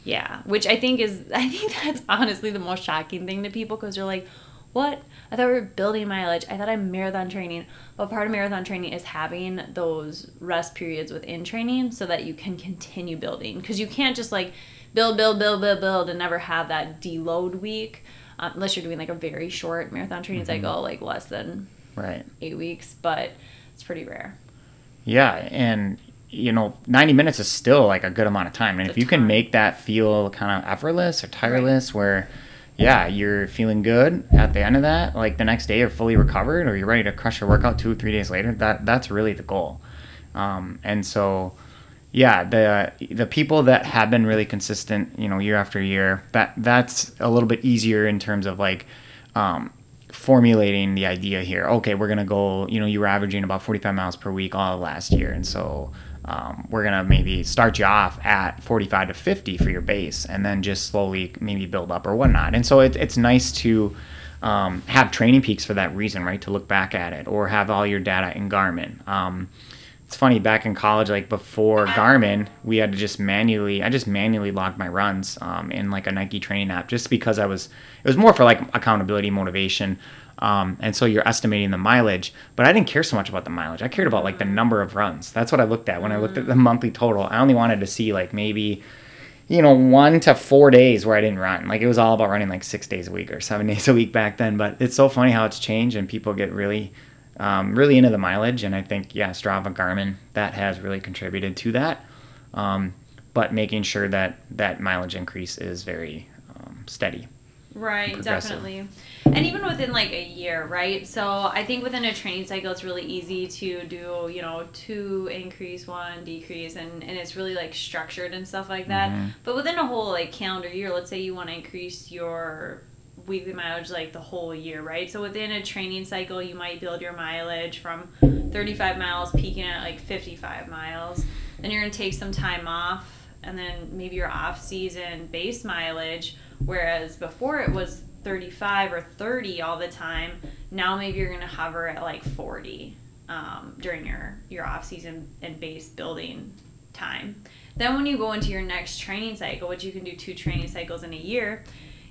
[SPEAKER 1] Yeah, which I think is, I think that's honestly the most shocking thing to people because they're like, what? I thought we were building mileage. I thought I'm marathon training. But part of marathon training is having those rest periods within training so that you can continue building. Because you can't just like build, build, build, build, build and never have that deload week um, unless you're doing like a very short marathon training cycle, like less than
[SPEAKER 2] Right.
[SPEAKER 1] eight weeks. But it's pretty rare.
[SPEAKER 2] Yeah, and you know, 90 minutes is still like a good amount of time. And
[SPEAKER 1] It's
[SPEAKER 2] if you can make that feel kind of effortless or tireless, where yeah, you're feeling good at the end of that, like the next day you're fully recovered or you're ready to crush your workout two or three days later, that that's really the goal. Um, and so, yeah, the the people that have been really consistent, you know, year after year, that that's a little bit easier in terms of like um, formulating the idea here. Okay, we're gonna go. You know, you were averaging about 45 miles per week all last year, and so um, we're gonna maybe start you off at 45 to 50 for your base, and then just slowly maybe build up or whatnot. And so it, it's nice to um, have TrainingPeaks for that reason, right? To look back at it or have all your data in Garmin. Um, it's funny back in college like before garmin we had to just manually i just manually logged my runs um, in like a nike training app just because i was it was more for like accountability motivation um, and so you're estimating the mileage but i didn't care so much about the mileage. I cared about like the number of runs. That's what i looked at when i looked at the monthly total. I only wanted to see like maybe you know, one to four days where I didn't run. Like it was all about running like six days a week or seven days a week back then. But it's so funny how it's changed and people get really, um, really into the mileage. And I think, yeah, Strava Garmin, that has really contributed to that. Um, but making sure that that mileage increase is very um, steady.
[SPEAKER 1] Right, definitely. And even within like a year, right? So I think within a training cycle, it's really easy to do, you know, two increase, one decrease, and, and it's really like structured and stuff like that.
[SPEAKER 2] Mhm.
[SPEAKER 1] But within a whole like calendar year, let's say you want to increase your weekly mileage like the whole year, right? So within a training cycle, you might build your mileage from 35 miles, peaking at like 55 miles. Then you're going to take some time off, and then maybe your off season base mileage, whereas before it was 35 or 30 all the time. Now maybe you're going to hover at like 40 um, during your, your off season and base building time. Then when you go into your next training cycle, which you can do two training cycles in a year,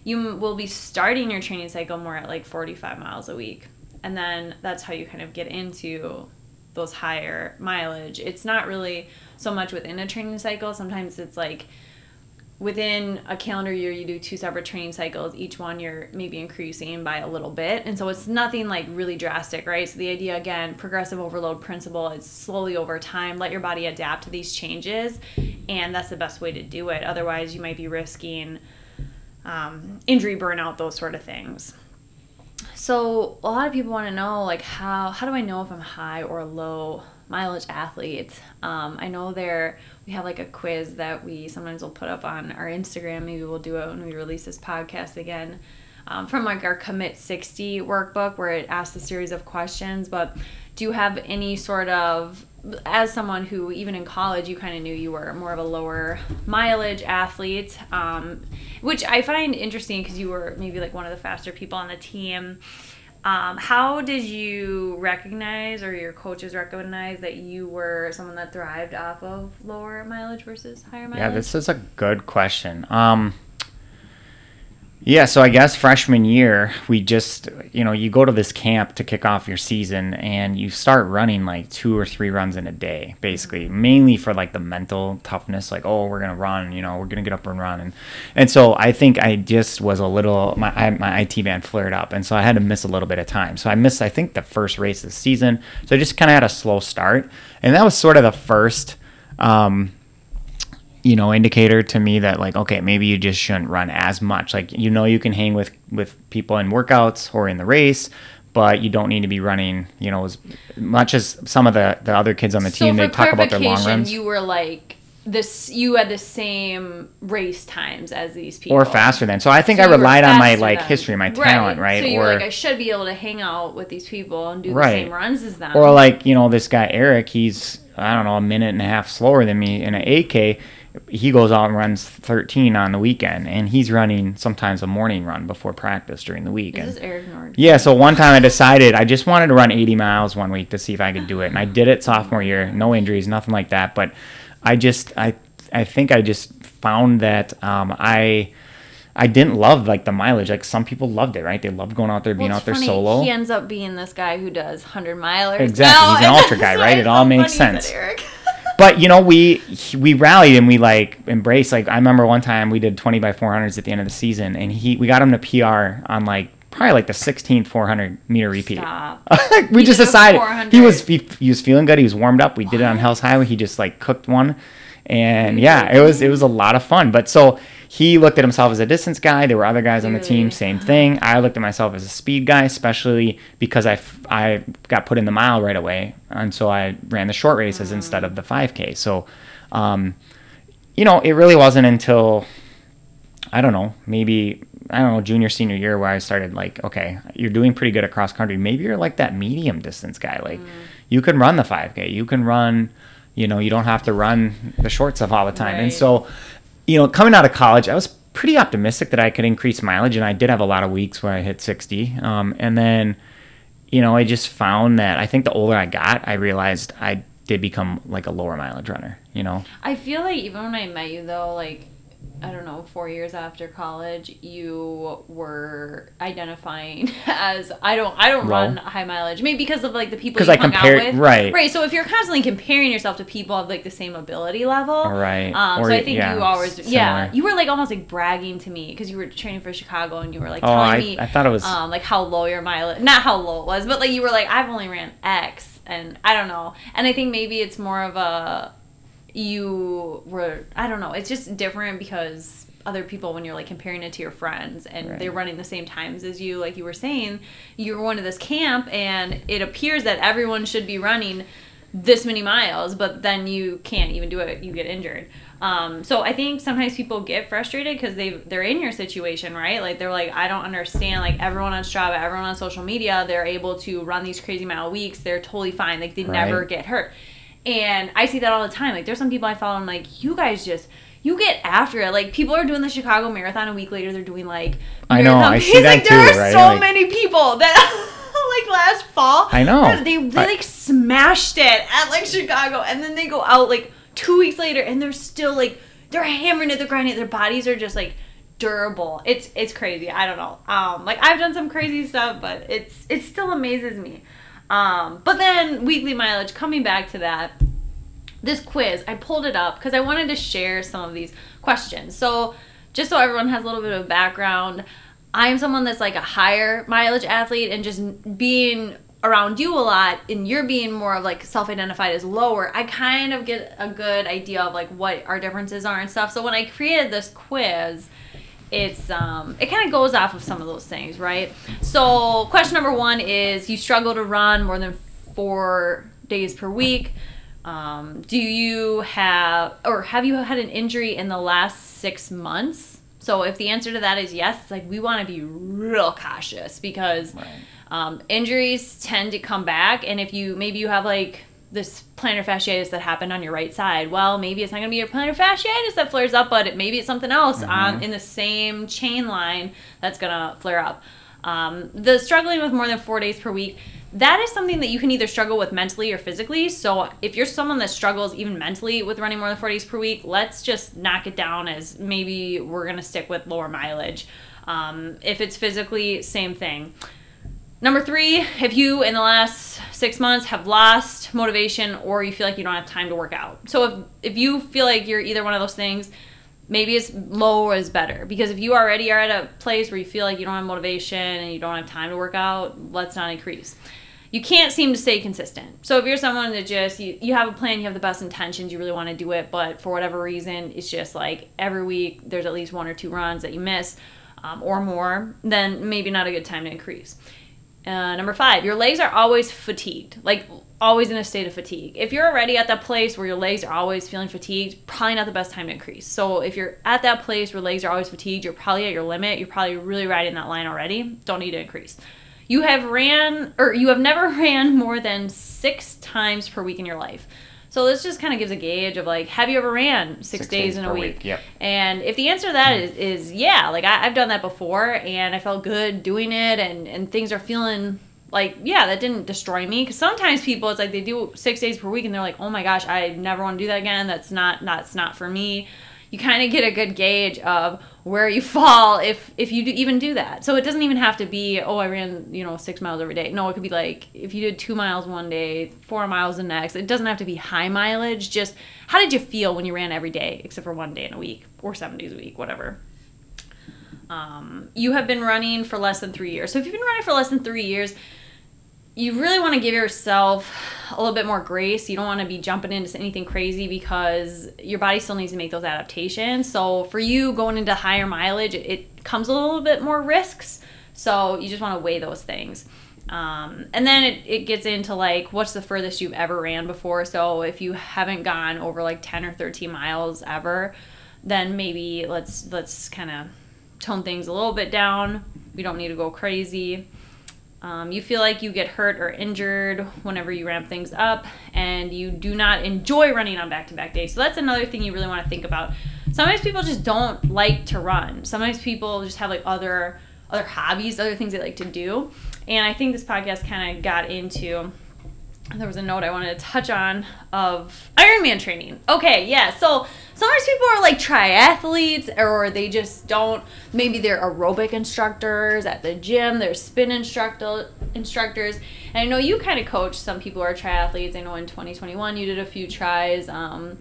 [SPEAKER 1] you will be starting your training cycle more at like 45 miles a week. And then that's how you kind of get into those higher mileage. It's not really so much within a training cycle. Sometimes it's like within a calendar year you do two separate training cycles each one you're maybe increasing by a little bit and so it's nothing like really drastic right so the idea again progressive overload principle it's slowly over time let your body adapt to these changes and that's the best way to do it otherwise you might be risking um, injury burnout those sort of things. So a lot of people want to know like how how do i know if i'm high or low mileage athlete um, i know there we have like a quiz that we sometimes will put up on our instagram. Maybe we'll do it when we release this podcast again um, from like our commit 60 workbook where it asks a series of questions. But do you have any sort of as someone who even in college you kind of knew you were more of a lower mileage athlete um, which i find interesting because you were maybe like one of the faster people on the team. Um, how did you recognize or your coaches recognize that you were someone that thrived off of lower mileage versus higher mileage
[SPEAKER 2] yeah this is a good question. Um, yeah, so I guess freshman year, we just, you know, you go to this camp to kick off your season and you start running like two or three runs in a day, basically, mainly for like the mental toughness, like, oh, we're going to run, you know, we're going to get up and run. And, and so I think I just was a little, my, I, my IT band flared up. And so I had to miss a little bit of time. So I missed, I think, the first race of the season. So I just kind of had a slow start. And that was sort of the first, um, you know indicator to me that like okay maybe you just shouldn't run as much. Like you know you can hang with with people in workouts or in the race but you don't need to be running you know as much as some of the the other kids on the team
[SPEAKER 1] so
[SPEAKER 2] they talk about their long runs.
[SPEAKER 1] you were like this you had the same race times as these people.
[SPEAKER 2] Or faster than. So i think
[SPEAKER 1] So
[SPEAKER 2] i relied on my like
[SPEAKER 1] than-
[SPEAKER 2] history my talent right,
[SPEAKER 1] so you
[SPEAKER 2] or
[SPEAKER 1] were like i should be able to hang out with these people and do
[SPEAKER 2] Right.
[SPEAKER 1] the same runs as them.
[SPEAKER 2] Or like you know this guy eric he's i don't know a minute and a half slower than me in an 8k he goes out and runs 13 on the weekend and he's running sometimes a morning run before practice during the week
[SPEAKER 1] is
[SPEAKER 2] and
[SPEAKER 1] this eric nord
[SPEAKER 2] Yeah, so one time I decided I just wanted to run 80 miles one week to see if I could do it, and I did it sophomore year. No injuries, nothing like that. But I just I I think I just found that um, I I didn't love like the mileage. Like some people loved it, right? They loved going out there, being
[SPEAKER 1] Well,
[SPEAKER 2] out there
[SPEAKER 1] funny,
[SPEAKER 2] solo.
[SPEAKER 1] He ends up being this guy who does hundred milers.
[SPEAKER 2] Exactly,
[SPEAKER 1] now,
[SPEAKER 2] he's an ultra guy, right? It all
[SPEAKER 1] so
[SPEAKER 2] makes
[SPEAKER 1] funny you said
[SPEAKER 2] sense.
[SPEAKER 1] Eric.
[SPEAKER 2] But you know we we rallied and we like embraced like i remember one time we did 20 by 400s at the end of the season and he we got him to pr on like probably like the 16th 400 meter repeat.
[SPEAKER 1] Stop.
[SPEAKER 2] we
[SPEAKER 1] He
[SPEAKER 2] just decided he was he, he was feeling good he was warmed up we did it on hell's highway he just like cooked one and yeah it was it was a lot of fun. But so he looked at himself as a distance guy. There were other guys on the team
[SPEAKER 1] mm.
[SPEAKER 2] same thing. I looked at myself as a speed guy especially because i f- i got put in the mile right away. And so i ran the short races mm. instead of the 5k so um you know it really wasn't until I don't know, maybe I don't know, junior senior year where I started like, okay, you're doing pretty good at cross country. Maybe you're like that medium distance guy. Like mm. you can run the 5K, you can run, you know, you don't have to run the short stuff all the time. And so, you know, coming out of college, I was pretty optimistic that I could increase mileage, and I did have a lot of weeks where I hit 60. Um, and then, you know, I just found that I think the older I got, I realized I did become like a lower mileage runner. You know,
[SPEAKER 1] I feel like even when I met you though, like I don't know, four years after college, you were identifying as I don't I don't run high mileage. Maybe because of like the people you
[SPEAKER 2] I
[SPEAKER 1] hung
[SPEAKER 2] compare-
[SPEAKER 1] out with.
[SPEAKER 2] right.
[SPEAKER 1] Right. So if you're constantly comparing yourself to people of like the same ability level.
[SPEAKER 2] Right.
[SPEAKER 1] Um,
[SPEAKER 2] Or,
[SPEAKER 1] so I think
[SPEAKER 2] yeah,
[SPEAKER 1] you always yeah. You were like almost like bragging to me because you were training for Chicago and you were like
[SPEAKER 2] Oh,
[SPEAKER 1] telling
[SPEAKER 2] I-
[SPEAKER 1] me
[SPEAKER 2] I thought it was-
[SPEAKER 1] um like how low your mileage not how low it was, but like you were like, I've only ran X and I don't know. And I think maybe it's more of a you were I don't know, it's just different because other people when you're like comparing it to your friends and
[SPEAKER 2] Right.
[SPEAKER 1] they're running the same times as you like you were saying you're going to this camp and it appears that everyone should be running this many miles but then you can't even do it you get injured. Um, so i think sometimes people get frustrated because they they're in your situation right? Like they're like i don't understand like everyone on strava everyone on social media they're able to run these crazy mile weeks they're totally fine like they never get hurt and I see that all the time. Like, there's some people I follow, and I'm like, you guys just, you get after it. Like, people are doing the Chicago Marathon a week later, they're doing like,
[SPEAKER 2] I know, I see that
[SPEAKER 1] like, there are
[SPEAKER 2] right?
[SPEAKER 1] so
[SPEAKER 2] Like-
[SPEAKER 1] many people that, like, last fall,
[SPEAKER 2] I know.
[SPEAKER 1] They, they
[SPEAKER 2] I-
[SPEAKER 1] like smashed it at like Chicago, and then they go out like two weeks later, and they're still like, they're hammering it, they're grinding it. Their bodies are just like, durable it's it's crazy i don't know um like i've done some crazy stuff but it's it still amazes me um but then weekly mileage coming back to that this quiz, I pulled it up because I wanted to share some of these questions. So, just so everyone has a little bit of background, I'm someone that's like a higher mileage athlete, and just being around you a lot and you're being more of like self-identified as lower i kind of get a good idea of like what our differences are and stuff so when i created this quiz it's um it kind of goes off of some of those things right? So question number one is you struggle to run more than four days per week. Um, do you have or have you had an injury in the last six months? So if the answer to that is yes like we want to be real cautious because right. um, injuries tend to come back, and if you maybe you have like this plantar fasciitis that happened on your right side, well, maybe it's not going to be your plantar fasciitis that flares up, but it, maybe it's something else mm-hmm. on in the same chain line that's going to flare up. Um, the struggling with more than four days per week that is something that you can either struggle with mentally or physically. So if you're someone that struggles even mentally with running more than four days per week, let's just knock it down as maybe we're gonna stick with lower mileage. Um, if it's physically, same thing. Number three, if you in the last six months have lost motivation or you feel like you don't have time to work out. So if, if you feel like you're either one of those things, maybe it's low is better. Because if you already are at a place where you feel like you don't have motivation and you don't have time to work out, let's not increase. You can't seem to stay consistent. So if you're someone that just you, you have a plan, you have the best intentions, you really want to do it, but for whatever reason, it's just like every week there's at least one or two runs that you miss um, or more, then maybe not a good time to increase. Uh, number five, your legs are always fatigued, like always in a state of fatigue. If you're already at that place where your legs are always feeling fatigued, probably not the best time to increase. So if you're at that place where legs are always fatigued, you're probably at your limit. You're probably really riding that line already. Don't need to increase. You have ran or you have never ran more than six times per week in your life. So this just kind of gives a gauge of like, have you ever ran six, six days, days, in a week? week?
[SPEAKER 2] Yep.
[SPEAKER 1] And if the answer to that is, is yeah, like I, have done that before and I felt good doing it and, and things are feeling like, yeah, that didn't destroy me. Cause sometimes people, it's like they do six days per week and they're like, oh my gosh, I never want to do that again. That's not, that's not for me you kind of get a good gauge of where you fall if if you do even do that. So it doesn't even have to be oh I ran you know six miles every day. No, it could be like if you did two miles one day, four miles the next. It doesn't have to be high mileage. Just how did you feel when you ran every day except for one day in a week or seven days a week, whatever. Um, you have been running for less than three years. So if you've been running for less than three years, you really want to give yourself a little bit more grace. You don't want to be jumping into anything crazy because your body still needs to make those adaptations. So for you going into higher mileage, it comes a little bit more risks. So you just want to weigh those things. Um, and then it, it gets into like what's the furthest you've ever ran before. So if you haven't gone over like 10 or 13 miles ever, then maybe let's let's kind of tone things a little bit down. We don't need to go crazy. Um, you feel like you get hurt or injured whenever you ramp things up, and you do not enjoy running on back to back days. So, that's another thing you really want to think about. Sometimes people just don't like to run. Sometimes people just have like other other hobbies, other things they like to do. And I think this podcast kind of got into there was a note I wanted to touch on of Ironman training. Okay, yeah. So sometimes people are like triathletes or they just don't maybe they're aerobic instructors at the gym, they're spin instructor instructors. And I know you kind of coach some people who are triathletes. I know in 2021 you did a few tries. Um,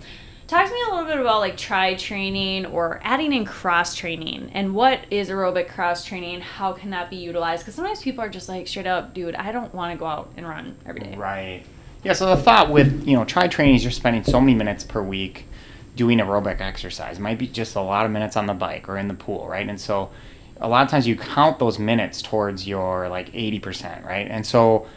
[SPEAKER 1] talk to me a little bit about like tri training or adding in cross training and what is aerobic cross training how can that be utilized because sometimes people are just like straight up dude i don't want to go out and run every day
[SPEAKER 2] right yeah so the thought with you know tri training is you're spending so many minutes per week doing aerobic exercise it might be just a lot of minutes on the bike or in the pool right and so a lot of times you count those minutes towards your like 80% right and so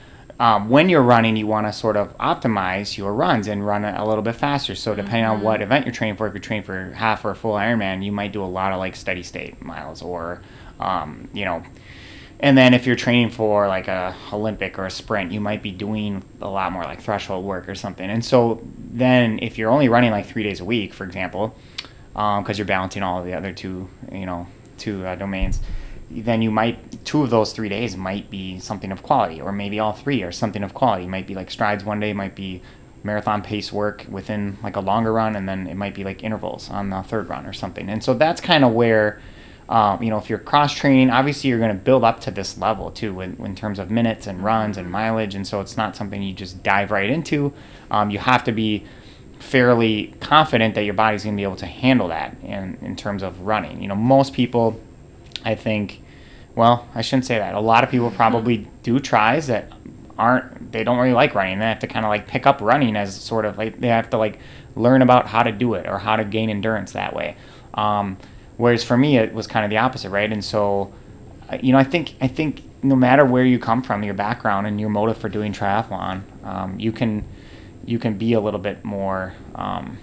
[SPEAKER 2] um, when you're running, you want to sort of optimize your runs and run a little bit faster. So depending mm-hmm. on what event you're training for, if you're training for half or a full Ironman, you might do a lot of like steady state miles or, um, you know, and then if you're training for like a Olympic or a sprint, you might be doing a lot more like threshold work or something. And so then if you're only running like three days a week, for example, because um, you're balancing all the other two, you know, two uh, domains then you might two of those three days might be something of quality, or maybe all three are something of quality. It might be like strides one day, might be marathon pace work within like a longer run, and then it might be like intervals on the third run or something. And so that's kind of where. Um, you know, if you're cross training, obviously you're going to build up to this level too, in, in, terms of minutes and runs and mileage. And so it's not something you just dive right into. Um, you have to be fairly confident that your body's going to be able to handle that in, in terms of running. You know, most people, I think, well, I shouldn't say that. A lot of people
[SPEAKER 1] Mm-hmm.
[SPEAKER 2] probably do tries that aren't, they don't really like running. They have to kind of like pick up running as sort of like, they have to like learn about how to do it or how to gain endurance that way. Um, whereas for me, it was kind of the opposite, right? And so, you know, I think, I think no matter where you come from, your background and your motive for doing triathlon, um, you can, you can be a little bit more um,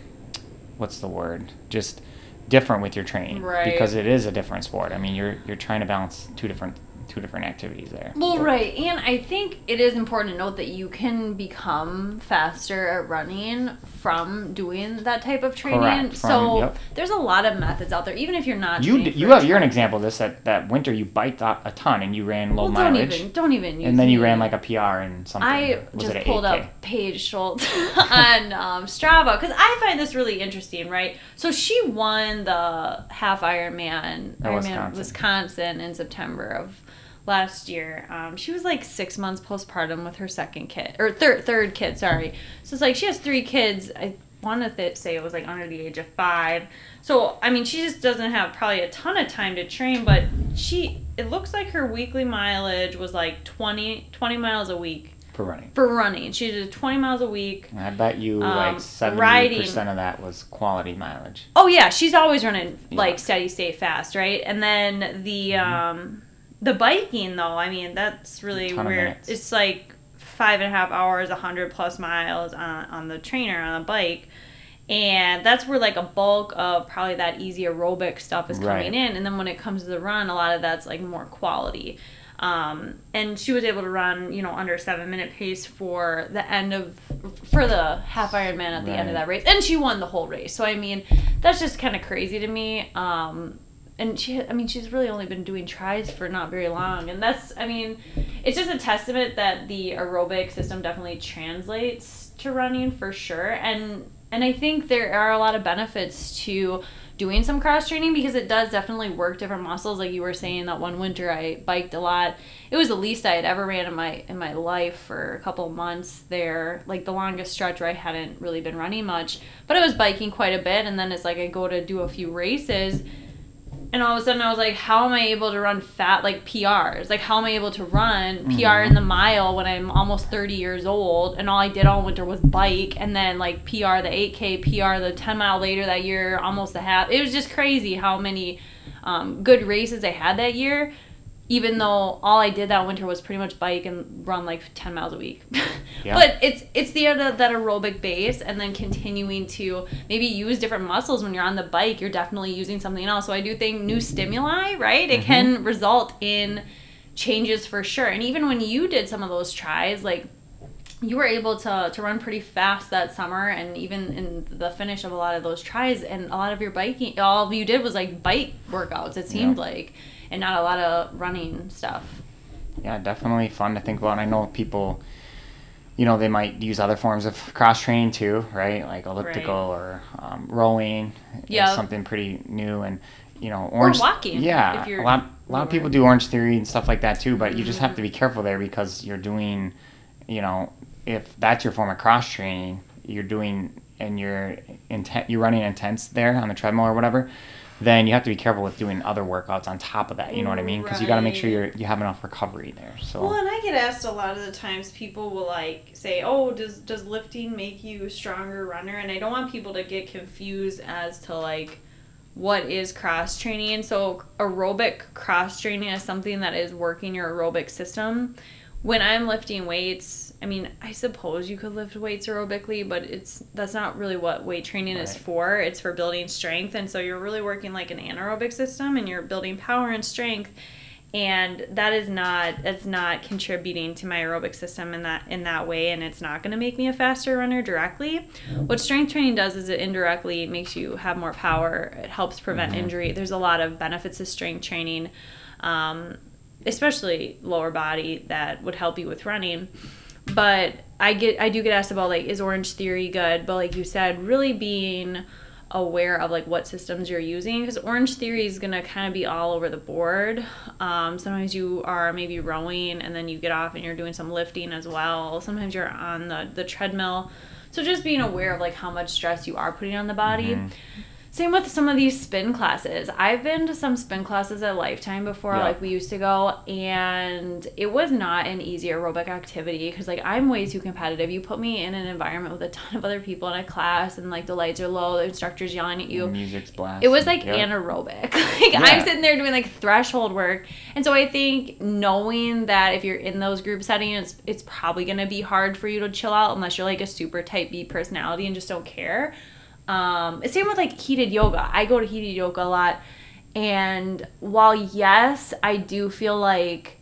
[SPEAKER 2] what's the word just different with your training
[SPEAKER 1] Right.
[SPEAKER 2] because it is a different sport i mean you're you're trying to balance two different two different activities there
[SPEAKER 1] Well, right. And I think it is important to note that you can become faster at running from doing that type of training.
[SPEAKER 2] Correct, from-
[SPEAKER 1] so
[SPEAKER 2] yep.
[SPEAKER 1] there's a lot of methods out there, even if you're not.
[SPEAKER 2] you d- you have you're an example of this that that winter you biked a, a ton and you ran low
[SPEAKER 1] Well, don't
[SPEAKER 2] mileage
[SPEAKER 1] even don't even. Use
[SPEAKER 2] and then you
[SPEAKER 1] me.
[SPEAKER 2] ran like a pr and something
[SPEAKER 1] I
[SPEAKER 2] was
[SPEAKER 1] just pulled
[SPEAKER 2] 8K?
[SPEAKER 1] up Paige Schultz on um, Strava because I find this really interesting, right? So she won the half Ironman, Ironman
[SPEAKER 2] Wisconsin.
[SPEAKER 1] Wisconsin. in September of last year. Um, she was like six months postpartum with her second kid or third third kid. Sorry, so it's like she has three kids. I want to th- say it was like under the age of five. So I mean, she just doesn't have probably a ton of time to train, but she it looks like her weekly mileage was like 20, 20 miles a week
[SPEAKER 2] for running
[SPEAKER 1] for running. She did 20 miles a week.
[SPEAKER 2] And i bet you
[SPEAKER 1] Um,
[SPEAKER 2] like 70%
[SPEAKER 1] riding-
[SPEAKER 2] of that was quality mileage
[SPEAKER 1] Oh yeah, she's always running
[SPEAKER 2] Yeah.
[SPEAKER 1] like steady state fast, right? And then the um the biking though, I mean that's really
[SPEAKER 2] Ton of
[SPEAKER 1] where
[SPEAKER 2] minutes.
[SPEAKER 1] it's like five and a half hours, a hundred plus miles on on the trainer on a bike. And that's where like a bulk of probably that easy aerobic stuff is coming
[SPEAKER 2] Right.
[SPEAKER 1] in. And then when it comes to the run, a lot of that's like more quality. Um, and she was able to run, you know, under seven minute pace for the end of for the half Ironman at the end of that race, and she won the whole race. So I mean, that's just kind of crazy to me. Um, and she, I mean, she's really only been doing tries for not very long, and that's, I mean, it's just a testament that the aerobic system definitely translates to running for sure, and and I think there are a lot of benefits to doing some cross training because it does definitely work different muscles. Like you were saying, that one winter I biked a lot. It was the least I had ever ran in my in my life for a couple months there. Like the longest stretch where I hadn't really been running much, but I was biking quite a bit. And then it's like I go to do a few races. And all of a sudden, I was like, "How am I able to run fat like PRs? Like, how am I able to run PR in the mile when I'm almost 30 years old?" And all I did all winter was bike, and then like PR the 8K, PR the 10 mile later that year, almost a half. It was just crazy how many um, good races I had that year. Even though all I did that winter was pretty much bike and run like 10 miles a week.
[SPEAKER 2] Yeah.
[SPEAKER 1] But it's it's the other that aerobic base and then continuing to maybe use different muscles when you're on the bike you're definitely using something else so i do think new stimuli right it can mm-hmm. result in changes for sure and even when you did some of those tries like you were able to, to run pretty fast that summer and even in the finish of a lot of those tries and a lot of your biking all you did was like bike workouts it seemed
[SPEAKER 2] Yeah.
[SPEAKER 1] like and not a lot of running stuff
[SPEAKER 2] yeah, definitely fun to think about. And I know people, you know, they might use other forms of cross training too, right? Like elliptical or um, rowing.
[SPEAKER 1] Yeah.
[SPEAKER 2] something pretty new and you know orange.
[SPEAKER 1] walking,
[SPEAKER 2] Yeah, a lot. A lot of people do Orange Theory and stuff like that too, but you just have
[SPEAKER 1] Mm-hmm.
[SPEAKER 2] to be careful there because you're doing, you know, if that's your form of cross training, you're doing and you're intent, you're running intense there on the treadmill or whatever then you have to be careful with doing other workouts on top of that. You know what I mean? Because you got to make sure you're you have enough recovery there. So
[SPEAKER 1] Well, and I get asked a lot of the times. People will like say, "Oh, does does lifting make you a stronger runner?" And I don't want people to get confused as to like what is cross training. So aerobic cross training is something that is working your aerobic system. When I'm lifting weights, I mean, I suppose you could lift weights aerobically, but it's that's not really what weight training is for. It's for building strength, and so you're really working like an anaerobic system, and you're building power and strength and that is not it's not contributing to my aerobic system in that in that way and it's not going to make me a faster runner directly. What strength training does is it indirectly makes you have more power. It helps prevent injury. There's a lot of benefits to strength training. Um, especially lower body that would help you with running. But i get i do get asked about like is orange theory good? But like you said really being aware of like what systems you're using because orange theory is going to kind of be all over the board. Um, sometimes you are maybe rowing and then you get off and you're doing some lifting as well. Sometimes you're on the, the treadmill. So just being aware of like how much stress you are putting on the body. Mm-hmm. Same with some of these spin classes. I've been to some spin classes at Lifetime before, yeah. like we used to go, and it was not an easy aerobic activity because, like, I'm way too competitive. You put me in an environment with a ton of other people in a class, and like the lights are low, the instructor's yelling at you.
[SPEAKER 2] The music's blast.
[SPEAKER 1] It was like yep. anaerobic. like yeah. I'm sitting there doing like threshold work, and so I think knowing that if you're in those group settings, it's, it's probably gonna be hard for you to chill out unless you're like a super type B personality and just don't care. Um, same with like heated yoga. I go to heated yoga a lot. And while, yes, I do feel like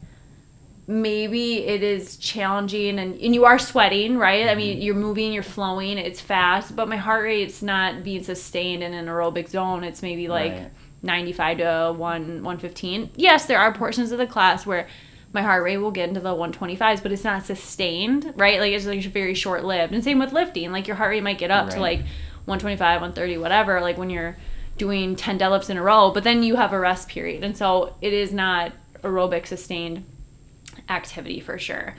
[SPEAKER 1] maybe it is challenging and, and you are sweating, right? I mean, mm-hmm. you're moving, you're flowing, it's fast, but my heart rate rate's not being sustained in an aerobic zone. It's maybe like right. 95 to 1 115. Yes, there are portions of the class where my heart rate will get into the 125s, but it's not sustained, right? Like it's like very short lived. And same with lifting, like your heart rate might get up right. to like 125, 130, whatever, like when you're doing 10 deadlifts in a row, but then you have a rest period. And so it is not aerobic sustained activity for sure.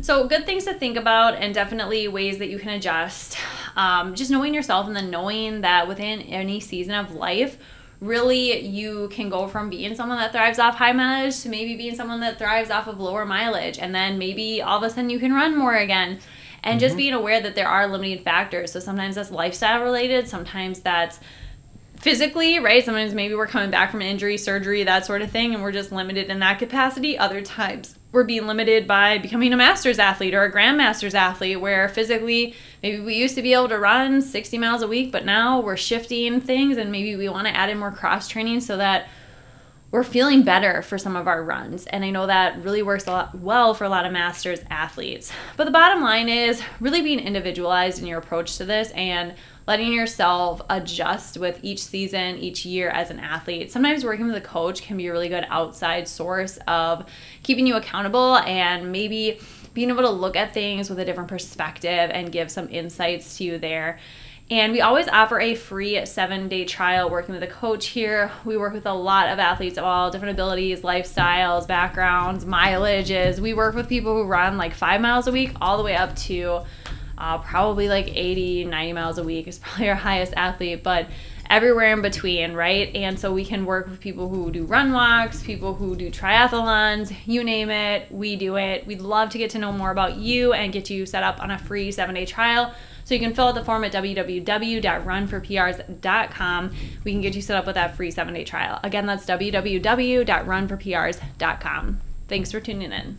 [SPEAKER 1] So, good things to think about, and definitely ways that you can adjust. Um, just knowing yourself and then knowing that within any season of life, really you can go from being someone that thrives off high mileage to maybe being someone that thrives off of lower mileage. And then maybe all of a sudden you can run more again and mm-hmm. just being aware that there are limiting factors. So sometimes that's lifestyle related, sometimes that's physically, right? Sometimes maybe we're coming back from injury, surgery, that sort of thing, and we're just limited in that capacity. Other times we're being limited by becoming a master's athlete or a grandmaster's athlete, where physically maybe we used to be able to run 60 miles a week, but now we're shifting things and maybe we want to add in more cross training so that we're feeling better for some of our runs. And I know that really works a lot well for a lot of masters athletes. But the bottom line is really being individualized in your approach to this and letting yourself adjust with each season, each year as an athlete. Sometimes working with a coach can be a really good outside source of keeping you accountable and maybe being able to look at things with a different perspective and give some insights to you there. And we always offer a free seven day trial working with a coach here. We work with a lot of athletes of all different abilities, lifestyles, backgrounds, mileages. We work with people who run like five miles a week all the way up to uh, probably like 80, 90 miles a week is probably our highest athlete, but everywhere in between, right? And so we can work with people who do run walks, people who do triathlons, you name it, we do it. We'd love to get to know more about you and get you set up on a free seven day trial. So you can fill out the form at www.runforprs.com. We can get you set up with that free seven day trial. Again, that's www.runforprs.com. Thanks for tuning in.